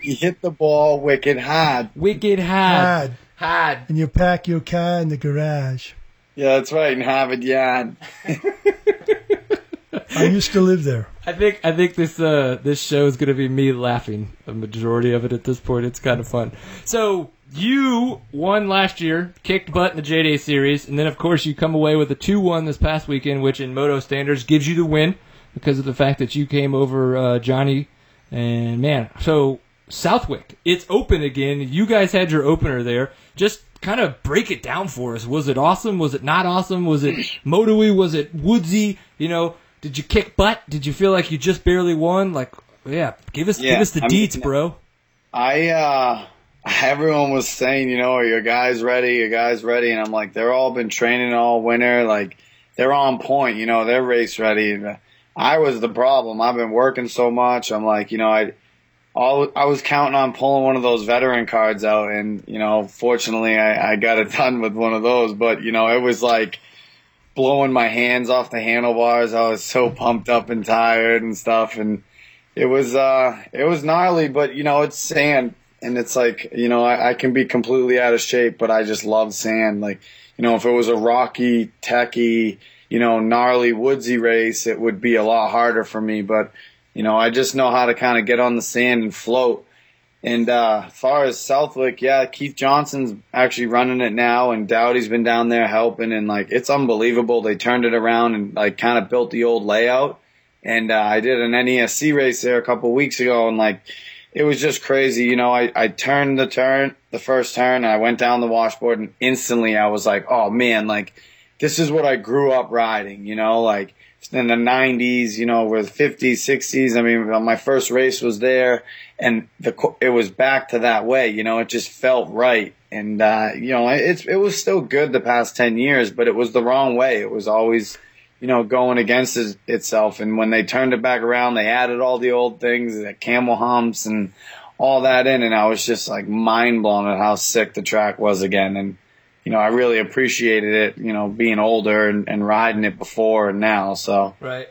he hit the ball wicked hard. Wicked hard, Hard. hard. And you pack your car in the garage. Yeah, that's right. In Harvard Yard. I used to live there. I think I think this uh, this show is going to be me laughing a majority of it at this point. It's kind of fun. So you won last year, kicked butt in the J Day series, and then of course you come away with a two one this past weekend, which in moto standards gives you the win because of the fact that you came over uh, Johnny And man, so Southwick, it's open again. You guys had your opener there. Just kind of break it down for us. Was it awesome? Was it not awesome? Was it motory? Was it woodsy? You know, did you kick butt? Did you feel like you just barely won? Like, yeah, give us Yeah, give us the I mean, deets, bro. I uh everyone was saying, you know, are your guys ready? Your guys ready? And I'm like, they're all been training all winter, like they're on point, you know, they're race ready. I was the problem. I've been working so much. I'm like, you know, I all I was counting on pulling one of those veteran cards out and, you know, fortunately I, I got it done with one of those. But, you know, it was like blowing my hands off the handlebars. I was so pumped up and tired and stuff and it was uh it was gnarly, but you know, it's sand and it's like, you know, I, I can be completely out of shape, but I just love sand. Like, you know, if it was a rocky, techy, you know, gnarly, woodsy race, it would be a lot harder for me. But, you know, I just know how to kind of get on the sand and float. And uh, as far as Southwick, yeah, Keith Johnson's actually running it now, and Dowdy's been down there helping, and like it's unbelievable. They turned it around and like kind of built the old layout. And uh, I did an NESC race there a couple weeks ago, and like it was just crazy. You know, I I turned the turn, the first turn, and I went down the washboard, and instantly I was like, oh man, like this is what I grew up riding. You know, like in the 90s, you know, with 50s, 60s. I mean, my first race was there and the, it was back to that way, you know, it just felt right. And, uh, you know, it's, it was still good the past 10 years, but it was the wrong way. It was always, you know, going against it, itself. And when they turned it back around, they added all the old things, the camel humps and all that in. And I was just like mind blown at how sick the track was again. And, you know, I really appreciated it, you know, being older and, and riding it before and now. So Right.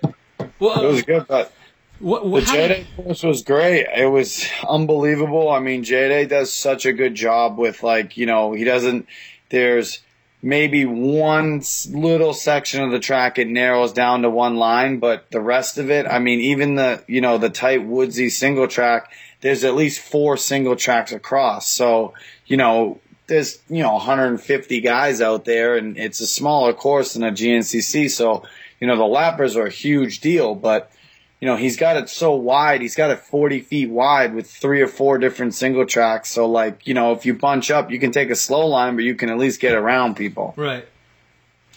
Well, it was good, but what, the what, how J Day course was great. It was unbelievable. I mean, J Day does such a good job with like, you know, he doesn't, there's maybe one little section of the track it narrows down to one line, but the rest of it, I mean, even the, you know, the tight woodsy single track, there's at least four single tracks across. So, you know, there's, you know, 150 guys out there and it's a smaller course than a GNCC. So, you know, the lappers are a huge deal, but, you know, he's got it so wide. He's got it 40 feet wide with three or four different single tracks. So, like, you know, if you bunch up, you can take a slow line, but you can at least get around people. Right.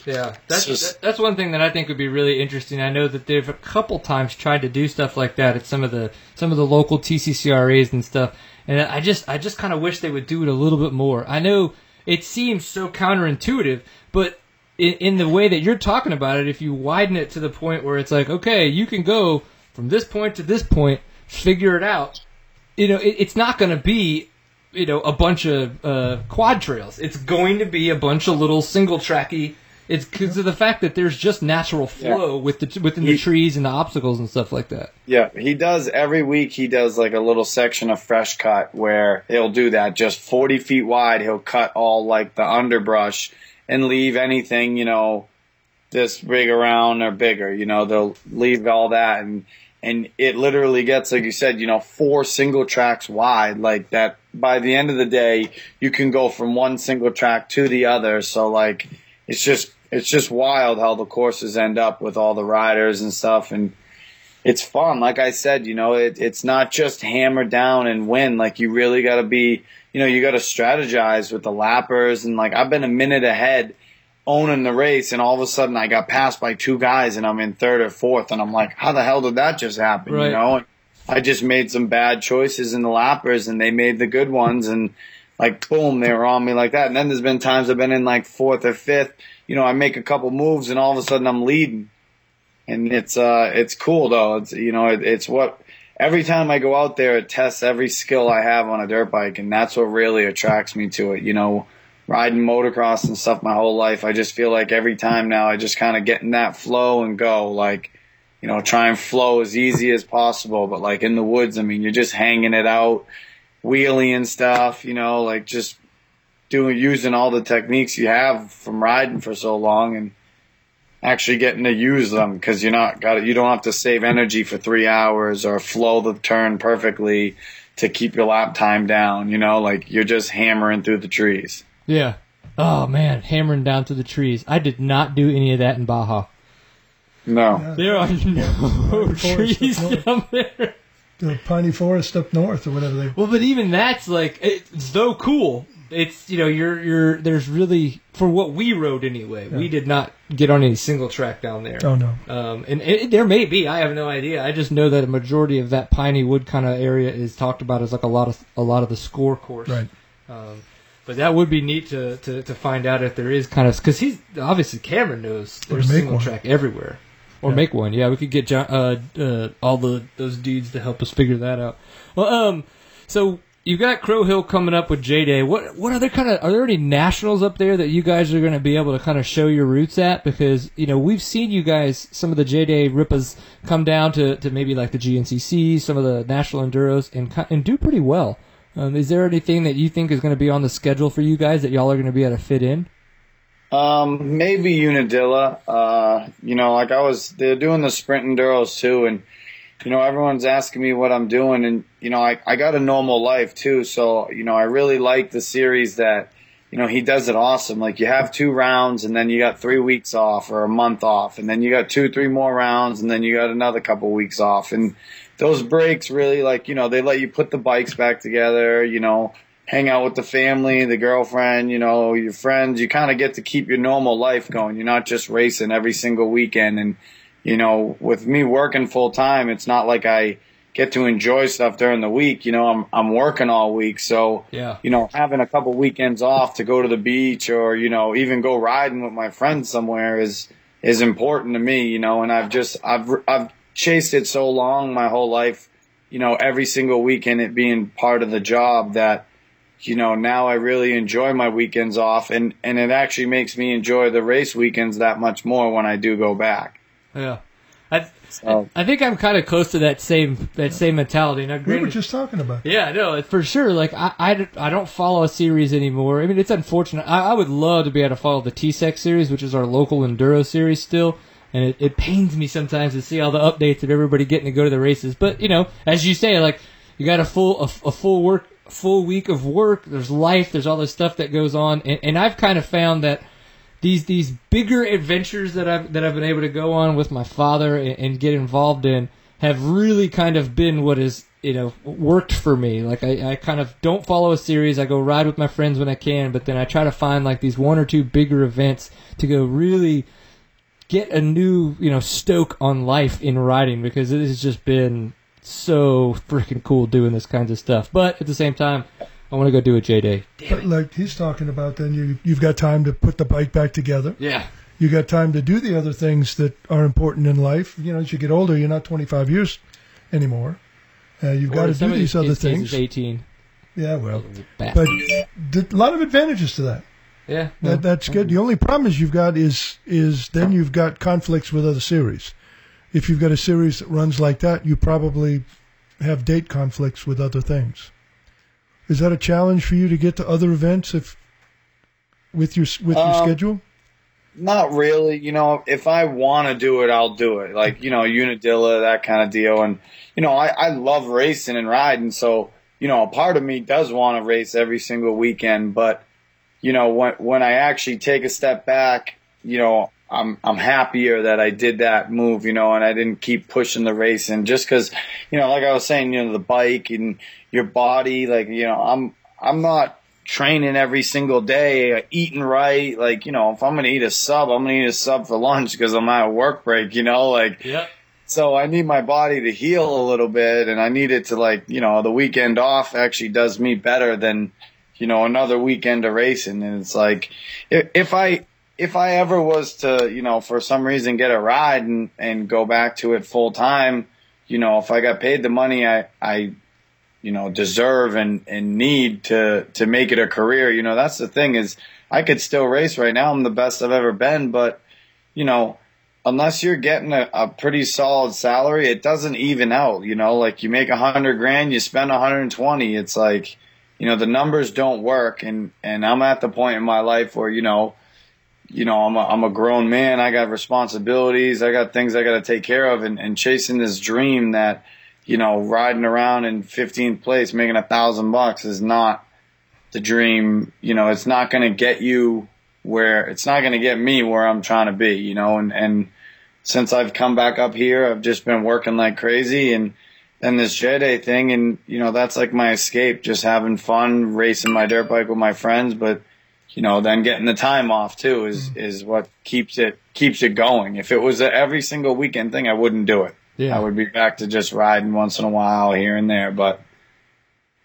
Yeah, that's just- that's one thing that I think would be really interesting. I know that they've a couple times tried to do stuff like that at some of the some of the local TCCRAs and stuff, and I just I just kind of wish they would do it a little bit more. I know it seems so counterintuitive, but in, in the way that you're talking about it, if you widen it to the point where it's like, okay, you can go from this point to this point, figure it out. You know, it, it's not going to be you know a bunch of uh, quad trails. It's going to be a bunch of little single tracky. It's because of the fact that there's just natural flow with the within the He- trees and the obstacles and stuff like that. Yeah, he does every week. He does like a little section of fresh cut where he'll do that just 40 feet wide. He'll cut all like the underbrush and leave anything, you know, this big around or bigger. You know, they'll leave all that and and it literally gets like you said, you know, four single tracks wide. Like that. By the end of the day, you can go from one single track to the other. So like, it's just it's just wild how the courses end up with all the riders and stuff and it's fun. Like I said, you know, it, it's not just hammer down and win. Like you really got to be, you know, you got to strategize with the lappers and like I've been a minute ahead owning the race and all of a sudden I got passed by two guys and I'm in third or fourth and I'm like, how the hell did that just happen? Right. You know, and I just made some bad choices in the lappers and they made the good ones and like boom, they were on me like that. And then there's been times I've been in like fourth or fifth, you know, I make a couple moves and all of a sudden I'm leading and it's uh it's cool though. It's you know it, it's what every time I go out there, it tests every skill I have on a dirt bike, and that's what really attracts me to it. You know, riding motocross and stuff my whole life, I just feel like every time now I just kind of get in that flow and go like. You know, try and flow as easy as possible, but like in the woods, I mean, you're just hanging it out, wheeling and stuff, you know, like just doing, using all the techniques you have from riding for so long and, actually getting to use them because you're not got you don't have to save energy for three hours or flow the turn perfectly to keep your lap time down. You know, like you're just hammering through the trees. Yeah. Oh man, hammering down through the trees. I did not do any of that in Baja. No, There are no trees down there. The piney forest up north or whatever they. Well, but even that's like it's so cool. It's you know you're you're there's really for what we rode anyway. We did not get on any single track down there. Oh no. Um, and it, there may be. I have no idea. I just know that a majority of that piney wood kind of area is talked about as like a lot of a lot of the score course. Right. Um, but that would be neat to, to, to find out if there is kind of because he's obviously Cameron knows there's single one. track everywhere, or Yeah. make one. Yeah, we could get John, uh, uh, all the those dudes to help us figure that out. Well, um, so you've got Crow Hill coming up with J Day. What what other kind of are there any nationals up there that you guys are going to be able to kind of show your roots at? Because you know we've seen you guys some of the J Day Rippas come down to, to maybe like the GNCC, some of the national enduros, and and do pretty well. Um, is there anything that you think is going to be on the schedule for you guys that y'all are going to be able to fit in? Um, maybe Unadilla. Uh, you know, like I was, they're doing the sprint enduros too, and you know, everyone's asking me what I'm doing, and you know, I I got a normal life too, so you know, I really like the series that. You know, he does it awesome. Like you have two rounds and then you got three weeks off or a month off and then you got two, three more rounds and then you got another couple weeks off. And those breaks really like, you know, they let you put the bikes back together, you know, hang out with the family, the girlfriend, you know, your friends. You kind of get to keep your normal life going. You're not just racing every single weekend. And, you know, with me working full time, it's not like I get to enjoy stuff during the week. You know, I'm, I'm working all week. So, Yeah. you know, having a couple weekends off to go to the beach or, you know, even go riding with my friends somewhere is, is important to me, you know, and I've just, I've, I've chased it so long my whole life, you know, every single weekend it being part of the job that, you know, now I really enjoy my weekends off and, and it actually makes me enjoy the race weekends that much more when I do go back. Yeah. I, So, I think I'm kind of close to that same that same mentality. Now, We were just talking about. yeah, no, for sure. Like I, I, I don't follow a series anymore. I mean, it's unfortunate. I, I would love to be able to follow the TSEC series, which is our local enduro series still. And it, it pains me sometimes to see all the updates of everybody getting to go to the races. But you know, as you say, like you got a full a, a full work full week of work. There's life. There's all this stuff that goes on. And, and I've kind of found that these these bigger adventures that I've that I've been able to go on with my father and, and get involved in have really kind of been what has you know worked for me. Like I, I kind of don't follow a series. I go ride with my friends when I can, but then I try to find like these one or two bigger events to go really get a new you know stoke on life in riding because it has just been so freaking cool doing this kinds of stuff. But at the same time, I want to go do a J Day. But like he's talking about, then you you've got time to put the bike back together. Yeah. You got time to do the other things that are important in life. You know, as you get older, you're not 25 years anymore. Uh, you've got to do these other things. Eighteen. Yeah, well, but a lot of advantages to that. yeah. That that's good. The only problem is you've got is is then you've got conflicts with other series. If you've got a series that runs like that, you probably have date conflicts with other things. Is that a challenge for you to get to other events if with your with your Um, schedule? Not really. You know, if I want to do it, I'll do it. Like, you know, Unadilla, that kind of deal. And, you know, I, I love racing and riding. So, you know, a part of me does want to race every single weekend. But, you know, when, when I actually take a step back, you know, I'm, I'm happier that I did that move, you know, and I didn't keep pushing the racing just cause, you know, like I was saying, you know, the bike and your body, like, you know, I'm, I'm not training every single day, uh, eating right. Like, you know, if I'm going to eat a sub, I'm going to eat a sub for lunch because I'm at a work break, you know, like, Yep. so I need my body to heal a little bit and I need it to like, you know, the weekend off actually does me better than, you know, another weekend of racing. And it's like, if, if I, if I ever was to, you know, for some reason get a ride and, and go back to it full time, you know, if I got paid the money I, I, you know, deserve and, and need to, to make it a career, you know, that's the thing is I could still race right now. I'm the best I've ever been, but, you know, unless you're getting a, a pretty solid salary, it doesn't even out, you know, like you make a hundred grand, you spend a hundred and twenty. It's like, you know, the numbers don't work. And, and I'm at the point in my life where, you know, you know, I'm a, I'm a grown man. I got responsibilities. I got things I got to take care of and, and chasing this dream that, you know, riding around in 15th place, making a thousand bucks is not the dream. You know, it's not going to get you where it's not going to get me where I'm trying to be, you know, and, and since I've come back up here, I've just been working like crazy and than this J Day thing, and you know that's like my escape, just having fun, racing my dirt bike with my friends, but you know then getting the time off too is mm. is what keeps it keeps it going. If it was a every single weekend thing, I wouldn't do it. Yeah. I would be back to just riding once in a while here and there, but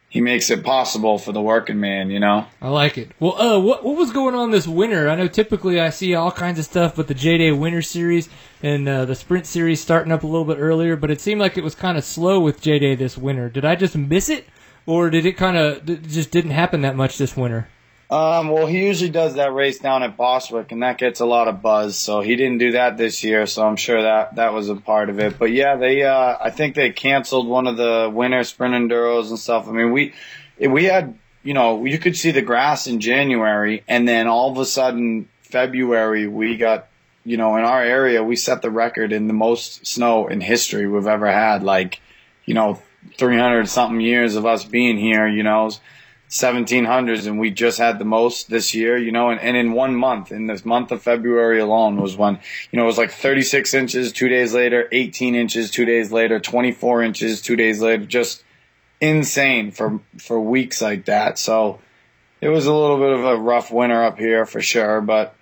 he makes it possible for the working man, you know. I like it. Well, uh, what what was going on this winter? I know typically I see all kinds of stuff with the J Day Winter Series and uh, the Sprint Series starting up a little bit earlier, but it seemed like it was kind of slow with J Day this winter. Did I just miss it, or did it kind of just didn't happen that much this winter? Um, well, he usually does that race down at Bostwick, and that gets a lot of buzz. So he didn't do that this year, so I'm sure that that was a part of it. But yeah, they uh, I think they canceled one of the winter sprint enduros and stuff. I mean, we we had you know you could see the grass in January, and then all of a sudden February we got you know in our area we set the record in the most snow in history we've ever had. Like you know 300 something years of us being here, you know 1700s and we just had the most this year, you know, and, and in one month, in this month of February alone was when, you know, it was like 36 inches two days later, 18 inches two days later, 24 inches two days later, just insane for, for weeks like that. So it was a little bit of a rough winter up here for sure, but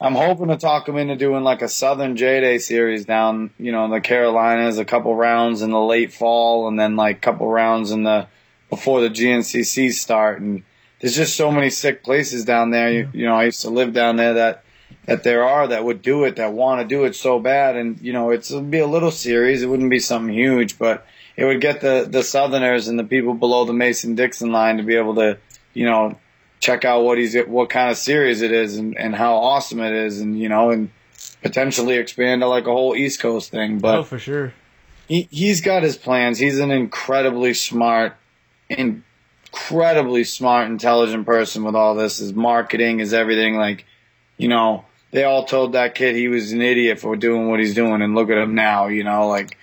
I'm hoping to talk them into doing like a Southern J Day series down, you know, in the Carolinas, a couple rounds in the late fall and then like a couple rounds in the, before the GNCC start. And there's just so many sick places down there. You, you know, I used to live down there that that there are that would do it, that want to do it so bad. And you know, it's, it'd be a little series. It wouldn't be something huge, but it would get the the Southerners and the people below the Mason Dixon line to be able to, you know, check out what he's what kind of series it is and and how awesome it is, and you know, and potentially expand to like a whole East Coast thing. But oh, for sure. He, he's got his plans. He's an incredibly smart incredibly smart, intelligent person with all this. His marketing, is everything. Like, you know, they all told that kid he was an idiot for doing what he's doing, and look at him now. You know, like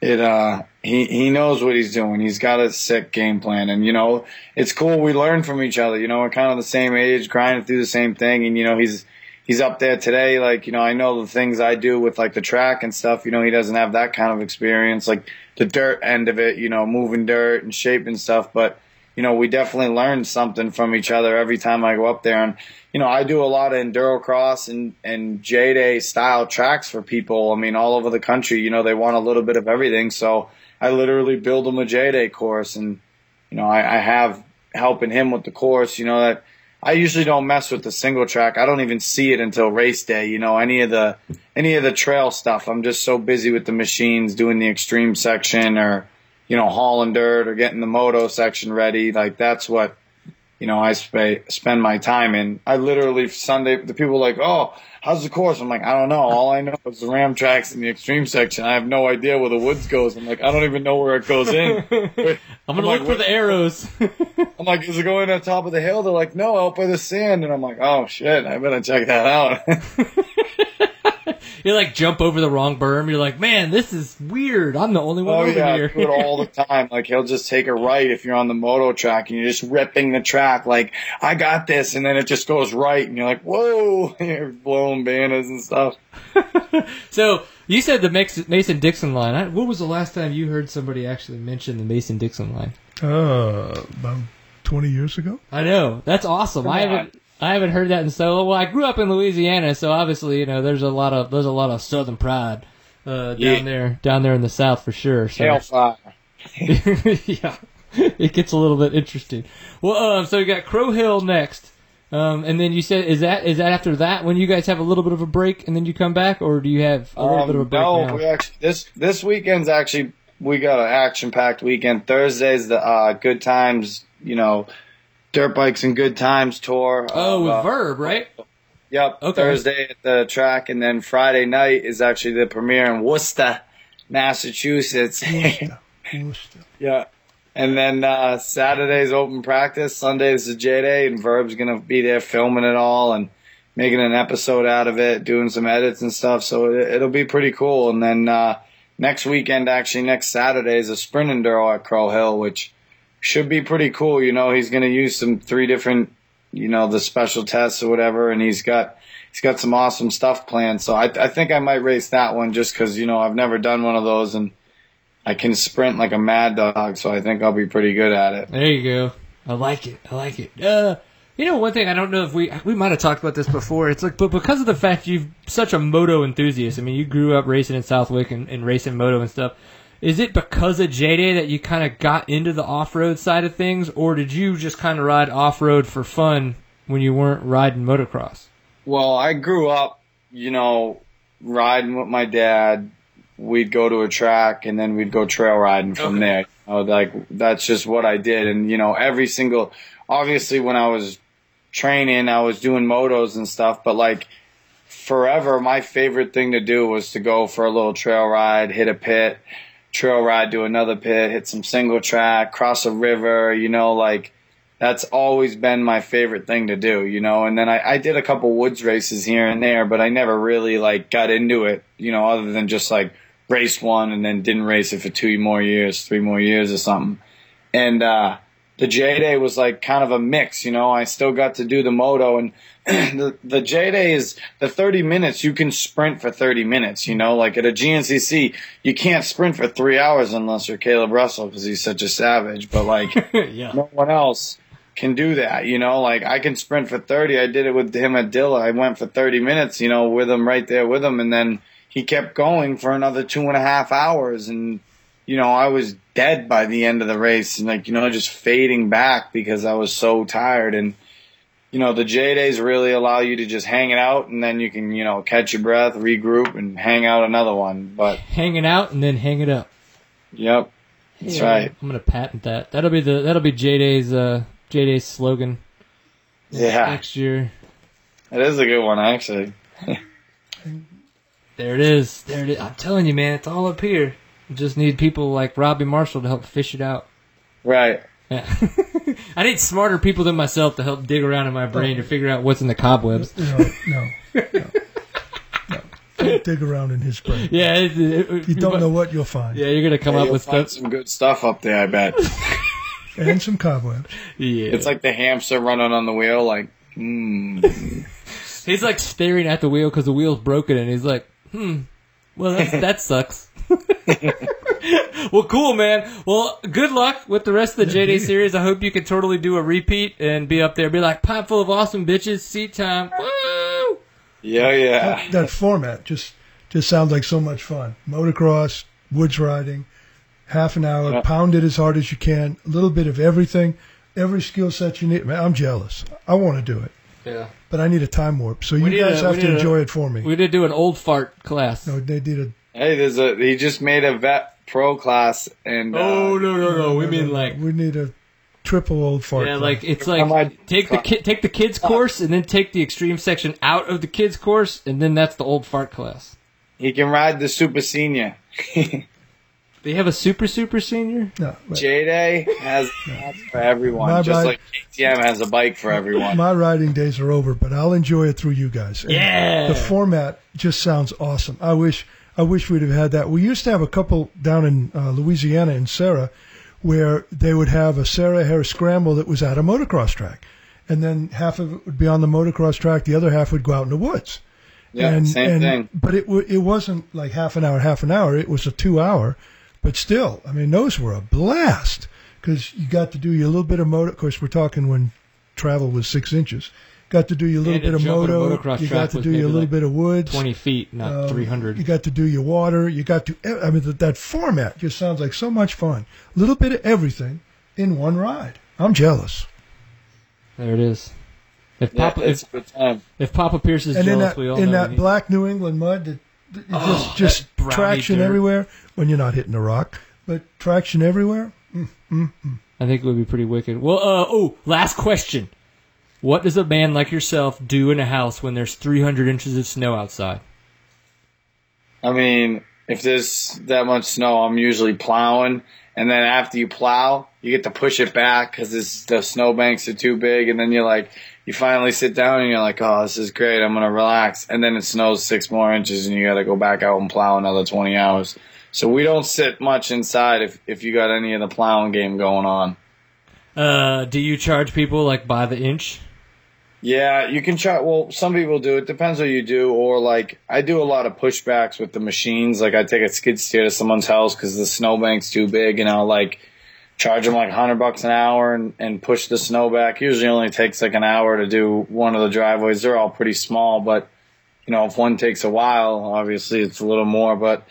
it. uh He he knows what he's doing. He's got a sick game plan, and you know, it's cool. We learn from each other. You know, we're kind of the same age, grinding through the same thing, and you know, he's he's up there today. Like, you know, I know the things I do with like the track and stuff. You know, he doesn't have that kind of experience, like the dirt end of it, you know, moving dirt and shaping stuff. But, you know, we definitely learn something from each other every time I go up there. And, you know, I do a lot of enduro cross and, and J Day style tracks for people. I mean, all over the country, you know, they want a little bit of everything. So I literally build them a J Day course and, you know, I, I have helping him with the course, you know, that, I usually don't mess with the single track. I don't even see it until race day. You know, any of the any of the trail stuff. I'm just so busy with the machines doing the extreme section or you know hauling dirt or getting the moto section ready. Like that's what you know I sp- spend my time in. I literally Sunday the people are like, oh, how's the course? I'm like, I don't know. All I know is the ram tracks in the extreme section. I have no idea where the woods goes. I'm like, I don't even know where it goes in. I'm gonna I'm look like, for the arrows. I'm like, is it going on top of the hill? They're like, no, out by the sand. And I'm like, oh shit, I better check that out you like jump over the wrong berm. You're like, man, this is weird. I'm the only one oh, over yeah, here. do it all the time. Like he'll just take a right if you're on the moto track and you're just ripping the track. Like I got this, and then it just goes right, and you're like, whoa, you're blowing banners and stuff. so you said the Mason Dixon line. What was the last time you heard somebody actually mention the Mason Dixon line? Uh, about 20 years ago. I know. That's awesome. Come I haven't. I haven't heard that in so well. I grew up in Louisiana, so obviously you know there's a lot of there's a lot of Southern pride uh, down yeah. there down there in the South for sure. So. Hellfire. yeah, it gets a little bit interesting. Well, uh, so you got Crow Hill next, um, and then you said is that is that after that when you guys have a little bit of a break and then you come back, or do you have a little um, bit of a break no, now? we actually this this weekend's actually we got an action packed weekend. Thursday's the uh, good times, you know Dirt Bikes and Good Times tour. Oh, with uh, Verb, right? Yep. Okay. Thursday at the track, and then Friday night is actually the premiere in Worcester, Massachusetts. Worcester. Worcester. yeah. And then uh, Saturday's open practice. Sunday's the J Day, and Verb's gonna be there filming it all and making an episode out of it, doing some edits and stuff. So it, will be pretty cool. And then uh, next weekend, actually next Saturday, is a sprint enduro at Crow Hill, which should be pretty cool. You know, he's going to use some three different, you know, the special tests or whatever, and he's got he's got some awesome stuff planned. So I, I think I might race that one just because you know I've never done one of those, and I can sprint like a mad dog, so I think I'll be pretty good at it. There you go. I like it. I like it. Uh, you know, one thing I don't know if we we might have talked about this before. It's like, but because of the fact you're such a moto enthusiast. I mean, you grew up racing in Southwick and, and racing moto and stuff. Is it because of J Day that you kind of got into the off road side of things, or did you just kind of ride off road for fun when you weren't riding motocross? Well, I grew up, you know, riding with my dad. We'd go to a track and then we'd go trail riding from Okay. there. You know, like that's just what I did. And you know, every single, obviously when I was training, I was doing motos and stuff, but like forever, my favorite thing to do was to go for a little trail ride, hit a pit, trail ride to another pit, hit some single track, cross a river, you know, like that's always been my favorite thing to do, you know. And then I, I did a couple woods races here and there, but I never really like got into it, you know, other than just like race one and then didn't race it for two more years, three more years or something. And uh the J Day was like kind of a mix, you know. I still got to do the moto and the the J Day is the 30 minutes you can sprint for 30 minutes, you know. Like at a GNCC, you can't sprint for 3 hours unless you're Kailub Russell because he's such a savage, but like yeah. no one else can do that, you know. Like I can sprint for thirty. I did it with him at Dilla. I went for thirty minutes, you know, with him right there with him, and then he kept going for another two and a half hours, and you know I was dead by the end of the race, and like you know just fading back because I was so tired, and you know the J days really allow you to just hang it out, and then you can you know catch your breath, regroup, and hang out another one. But Hanging out and then hang it up. yep, that's Yeah, right. I'm gonna patent that. That'll be the that'll be J Day's uh J Day's slogan Yeah, next year. that is a good one actually. There it is. There it is. I'm telling you, man, it's all up here. We just need people like Robby Marshall to help fish it out. Right. Yeah. I need smarter people than myself to help dig around in my brain to figure out what's in the cobwebs. You know, no, no, no. Don't dig around in his brain. Yeah, it, it, You don't know what you'll find. Yeah, you're gonna come Yeah, up you'll with find stuff. some good stuff up there, I bet. And some cobwebs. Yeah, It's like the hamster running on the wheel, like, hmm. he's like staring at the wheel because the wheel's broken, and he's like, "Hmm, well that's, that sucks." well, cool, man. Well, good luck with the rest of the JD series. I hope you can totally do a repeat and be up there, be like, "Pop full of awesome bitches, seat time." Woo! Yeah, yeah. That format just just sounds like so much fun. Motocross, woods riding, half an hour, Yeah. pound it as hard as you can, a little bit of everything, every skill set you need. Man, I'm jealous. I want to do it, Yeah, but I need a time warp. So you guys a- have to need a- enjoy it for me. we did do an old fart class. no, they did a Hey, there's a, he just made a vet pro class and, uh, Oh no no no! We mean like we need a triple old fart. Yeah, club. like it's Am I- like take the ki- take the kids course and then take the extreme section out of the kids course and then that's the old fart class. he can ride the super senior. They have a super super senior. no, but J-Day has that's for everyone, My just bike- like KTM has a bike for everyone. my riding days are over, but I'll enjoy it through you guys. And Yeah. the format just sounds awesome. I wish I wish we'd have had that. We used to have a couple down in uh, Louisiana in Sarah, where they would have a Sarah Harris scramble that was at a motocross track, and then half of it would be on the motocross track, the other half would go out in the woods. Yeah, and, same and- thing. But it w- it wasn't like half an hour, half an hour. It was a two hour. But still, I mean, those were a blast because you got to do your little bit of moto. Of course, we're talking when travel was six inches. Got to do your little And bit of jump moto. You got to do your little like bit of woods. Twenty feet, not Um, three You got to do your water. You got to. I mean, that, that format just sounds like so much fun. A little bit of everything in one ride. I'm jealous. There it is. If Yeah, Papa it's if, a good time. if Papa Pierce is and in jealous, that we all in know that we- black New England mud, that, that Oh, just just that traction dirt. everywhere when you're not hitting a rock, but traction everywhere. I think it would be pretty wicked. Well, uh, oh, last question. What does a man like yourself do in a house when there's 300 inches of snow outside? I mean, if there's that much snow, I'm usually plowing, and then after you plow, you get to push it back because the snowbanks are too big, and then you're like, you finally sit down and you're like, oh, this is great, I'm gonna relax, and then it snows six more inches, and you got to go back out and plow another 20 hours. So we don't sit much inside if if you got any of the plowing game going on. Uh, do you charge people like by the inch? Yeah, you can try. Well, some people do. It depends what you do. Or like, I do a lot of pushbacks with the machines. Like, I take a skid steer to someone's house because the snowbank's too big, and I'll like charge them like hundred bucks an hour and, and push the snow back. Usually, only takes like an hour to do one of the driveways. They're all pretty small, but you know, if one takes a while, obviously it's a little more, but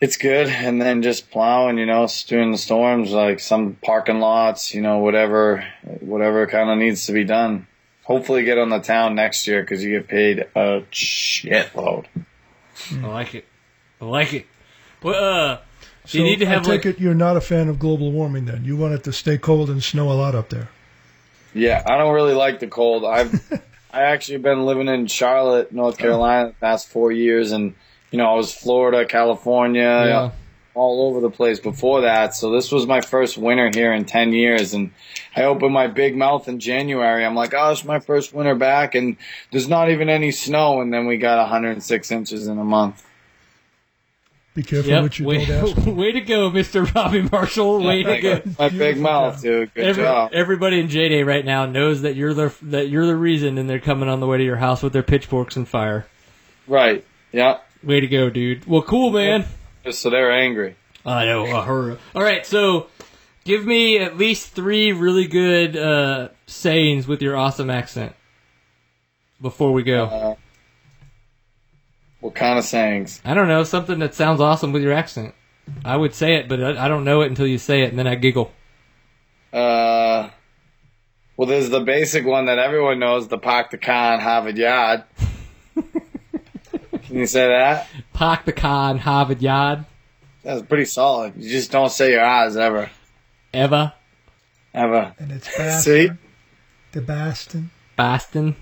it's good. And then just plowing, you know, during the storms, like some parking lots, you know, whatever, whatever kind of needs to be done hopefully get on the town next year because you get paid a shitload. I like it. I like it. Well, uh, So you need to have I take like, it you're not a fan of global warming then. You want it to stay cold and snow a lot up there. Yeah, I don't really like the cold. I've I actually been living in Charlotte, North Carolina, the past four years, and you know I was Florida, California, Yeah. All over the place before that. So this was my first winter here in ten years, and I opened my big mouth in January. I'm like, oh, it's my first winter back, and there's not even any snow, and then we got 106 inches in a month. Be careful Yep. what you Way, don't ask. way to go, Mr. Robby Marshall. Way to go. My big mouth, dude. Good Every, job. everybody in J Day right now knows that you're the that you're the reason, and they're coming on the way to your house with their pitchforks and fire. Right. Yeah. Way to go, dude. Well, cool, man. Just so they're angry. I know. Her. All right, so give me at least three really good uh, sayings with your awesome accent before we go. Uh, what kind of sayings? I don't know something that sounds awesome with your accent. I would say it, but I, I don't know it until you say it, and then I giggle. Uh, well, there's the basic one that everyone knows, the park the in Harvard Yard. Can you say that? Park the car in Harvard Yard. That's pretty solid. You just don't say your eyes ever. Ever. Ever. And it's See? The Baston. Boston.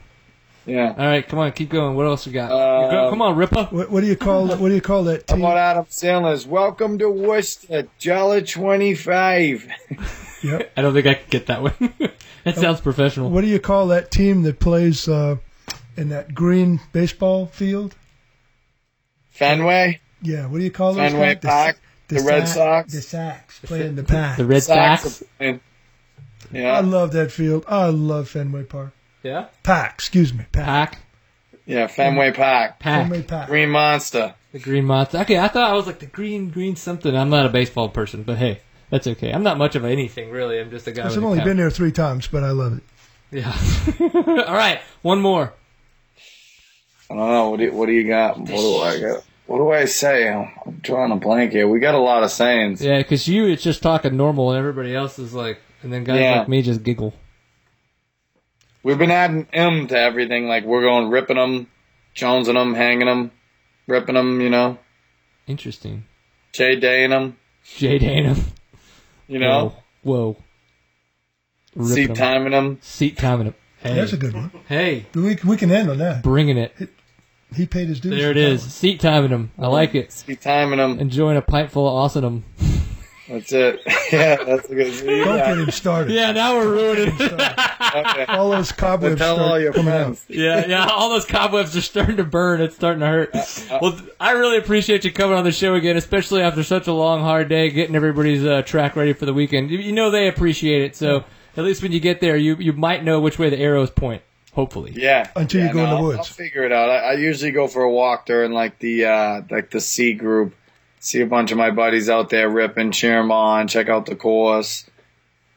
Yeah. All right, come on, keep going. What else we got? Uh, Go- come on, Ripper. What, what do you call it? What do you call it? How team? about Adam Sandler's Welcome to Worcester, Jolly 25. Yep. I don't think I can get that one. that sounds professional. What do you call that team that plays uh, in that green baseball field? Fenway? Yeah. What do you call those? Fenway guys? The- Park? The Red Sox- Sox? The Sox playing the pack. The Red Sox. Sox. Yeah. I love that field. I love Fenway Park. Yeah. Pack. Excuse me. Pack. Pack. Yeah, Fenway Park. Pack. Fenway Pack. Green Monster. The Green Monster. Okay, I thought I was like the green, green something. I'm not a baseball person, but hey, that's okay. I'm not much of anything really. I'm just a guy. I've only been there three times, but I love it. Yeah. All right, one more. I don't know. What do you, what do you got? What do I got? What do I say? I'm, I'm drawing a blank here. We got a lot of sayings. Yeah, because you it's just talking normal, and everybody else is like, and then guys Yeah. like me just giggle. We've been adding M to everything. Like we're going ripping them, jonesing them, hanging them, ripping them. You know, Interesting. J daying them. Jay Dana. You know, Whoa. Whoa. Ripping seat 'em. timing them. Seat timing them. Hey. That's a good one. hey, We, we can end on that. bringing it. He paid his dues. There it is. for that is. Seat timing them. I like it. Seat timing them. Enjoying a pint full of awesome. That's it. yeah, that's a good. one. Don't get him started. Yeah, now we're ruining it. Okay. All those cobwebs Tell all your coming friends. out. Yeah, yeah. All those cobwebs are starting to burn. It's starting to hurt. Uh, Well, I really appreciate you coming on the show again, especially after such a long, hard day, getting everybody's uh, track ready for the weekend. You, you know they appreciate it, so at least when you get there, you you might know which way the arrows point. Hopefully. Yeah. Until you Yeah, go in the I'll- woods. I'll figure it out. I, I usually go for a walk during like the uh like the C group. See a bunch of my buddies out there ripping, cheer them on, check out the course.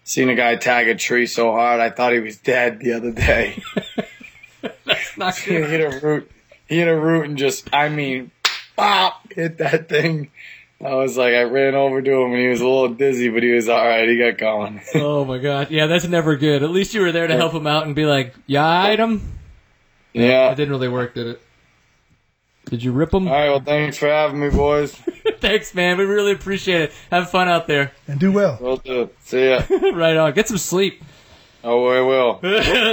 Seen a guy tag a tree so hard I thought he was dead the other day. Not he good. hit a root. He hit a root and just I mean, pop hit that thing. I was like, I ran over to him and he was a little dizzy, but he was all right. He got going. Oh my god. Yeah, that's never good. At least you were there to help him out and be like, "Yeah, item." yeah. It didn't really work, did it? Did you rip them? All right. Well, thanks for having me, boys. Thanks, man. We really appreciate it. Have fun out there. And do well. Will do. See ya. right on. Get some sleep. Oh, I will.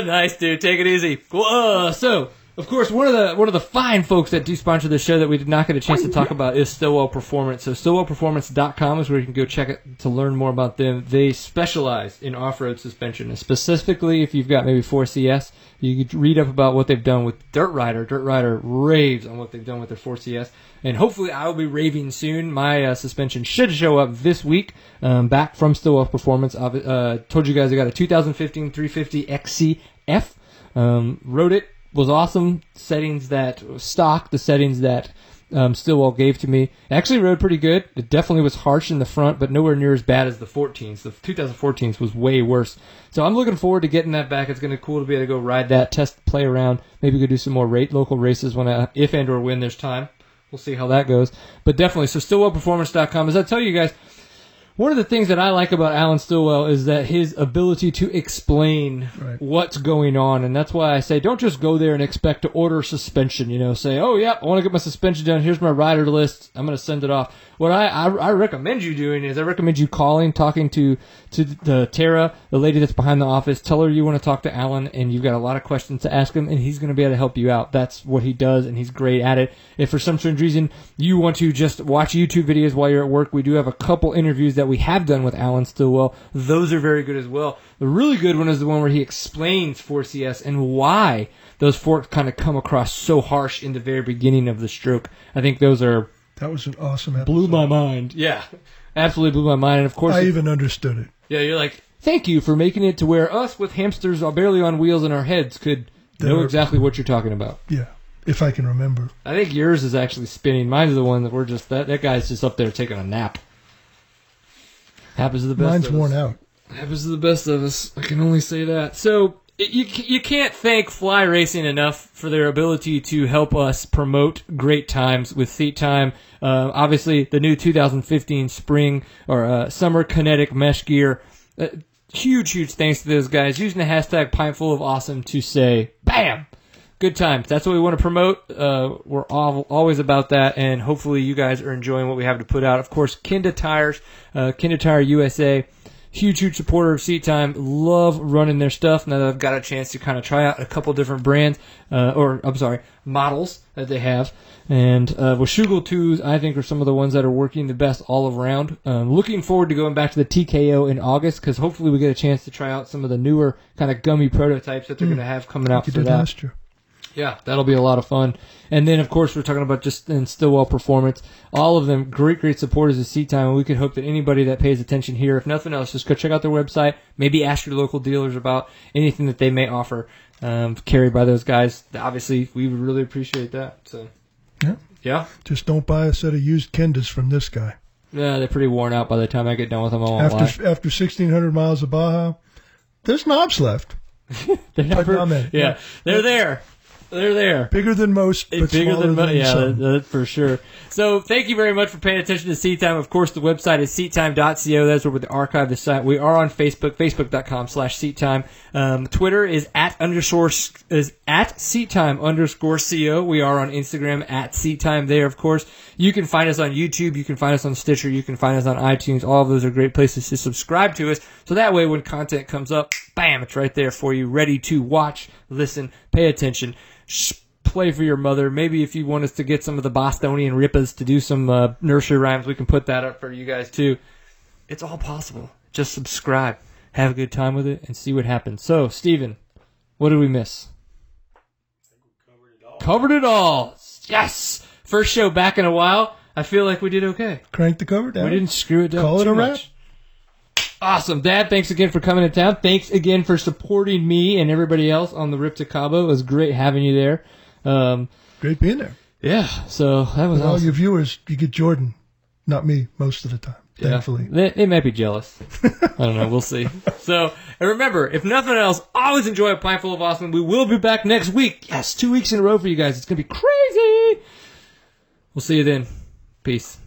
nice, dude. Take it easy. Well, uh, so of course, one of the one of the fine folks that do sponsor the show that we did not get a chance to talk about is Stillwell Performance. So StillwellPerformance.com is where you can go check it to learn more about them. They specialize in off-road suspension, and specifically if you've got maybe 4CS, you could read up about what they've done with Dirt Rider. Dirt Rider raves on what they've done with their 4CS, and hopefully I will be raving soon. My uh, suspension should show up this week. Um, back from Stillwell Performance. I've uh, told you guys I got a 2015 350 XCF. Um, wrote it was awesome. Settings that stock, the settings that um, Stillwell gave to me. Actually rode pretty good. It definitely was harsh in the front, but nowhere near as bad as the 14s. The 2014s was way worse. So I'm looking forward to getting that back. It's going to be cool to be able to go ride that, test, play around. Maybe go do some more rate local races when I, if and or when there's time. We'll see how that goes. But definitely, so StillwellPerformance.com. As I tell you guys, one of the things that I like about Alan Stillwell is that his ability to explain Right. what's going on, and that's why I say don't just go there and expect to order suspension. You know, say, oh yeah, I want to get my suspension done. Here's my rider list. I'm going to send it off. What I, I I recommend you doing is I recommend you calling, talking to to the Tara, the lady that's behind the office. Tell her you want to talk to Alan, and you've got a lot of questions to ask him, and he's going to be able to help you out. That's what he does, and he's great at it. If for some strange reason you want to just watch YouTube videos while you're at work, we do have a couple interviews that we have done with Alan Stillwell. Those are very good as well. The really good one is the one where he explains 4CS and why those forks kind of come across so harsh in the very beginning of the stroke. I think those are That was an awesome episode. blew my mind. Yeah, absolutely blew my mind. And of course, I even understood it. yeah, you're like, thank you for making it to where us with hamsters are barely on wheels in our heads could know They're- exactly what you're talking about. Yeah, if I can remember. I think yours is actually spinning. Mine's the one that we're just that that guy's just up there taking a nap. Happens to the best. Mine's of worn us. out. Happens to the best of us. I can only say that. So you you can't thank Fly Racing enough for their ability to help us promote great times with Seat Time. Uh, obviously, the new 2015 spring or uh, summer kinetic mesh gear. Uh, huge, huge thanks to those guys using the hashtag Pint Full of Awesome to say, "Bam." Good times. That's what we want to promote. Uh, we're all, always about that, and hopefully you guys are enjoying what we have to put out. Of course, Kenda Tires, uh, Kenda Tire USA, huge, huge supporter of Seat Time. Love running their stuff. Now that I've got a chance to kind of try out a couple different brands, uh, or I'm sorry, models that they have. And uh, Washougal 2s, I think, are some of the ones that are working the best all around. Um, looking forward to going back to the TKO in August because hopefully we get a chance to try out some of the newer kind of gummy prototypes that they're going to have coming out You for did that. last year. Yeah, that'll be a lot of fun. And then, of course, we're talking about just in Stillwell Performance. All of them great, great supporters of Seat Time. And we could hope that anybody that pays attention here, if nothing else, just go check out their website. Maybe ask your local dealers about anything that they may offer um, carried by those guys. Obviously, we would really appreciate that. So, Yeah. yeah. Just don't buy a set of used Kendas from this guy. Yeah, they're pretty worn out by the time I get done with them. I won't lie. After after 1,600 miles of Baja, there's knobs left. They're never- many. yeah, they're there. They're there. Bigger than most, but bigger than, mo- than yeah, that, that for sure. So thank you very much for paying attention to Seat Time. Of course, the website is seattime.co. That's where we archive the site. We are on Facebook, facebook.com slash Seat Time. Um, Twitter is at underscore is at Seat Time underscore co. We are on Instagram at Seat Time there. Of course, you can find us on YouTube. You can find us on Stitcher. You can find us on iTunes. All of those are great places to subscribe to us. So that way, when content comes up, bam, it's right there for you, ready to watch, listen, pay attention. Sh- play for your mother. Maybe if you want us to get some of the Bostonian Rippas to do some uh, nursery rhymes, we can put that up for you guys too. It's all possible. Just subscribe, have a good time with it, and see what happens. So, Steven, what did we miss? Covered it all. covered it all. Yes! First show back in a while. I feel like we did okay. Crank the cover down. We didn't screw it up. Call it a wrap. Awesome, Dad. Thanks again for coming to town. Thanks again for supporting me and everybody else on the Rip to Cabo. It was great having you there. Um, Great being there. yeah, so that was And all your viewers, you get Jordan, not me, most of the time. Yeah. Thankfully. They, they might be jealous. I don't know. We'll see. So, and remember, if nothing else, always enjoy a pint full of awesome. We will be back next week. Yes, two weeks in a row for you guys. It's going to be crazy. We'll see you then. Peace.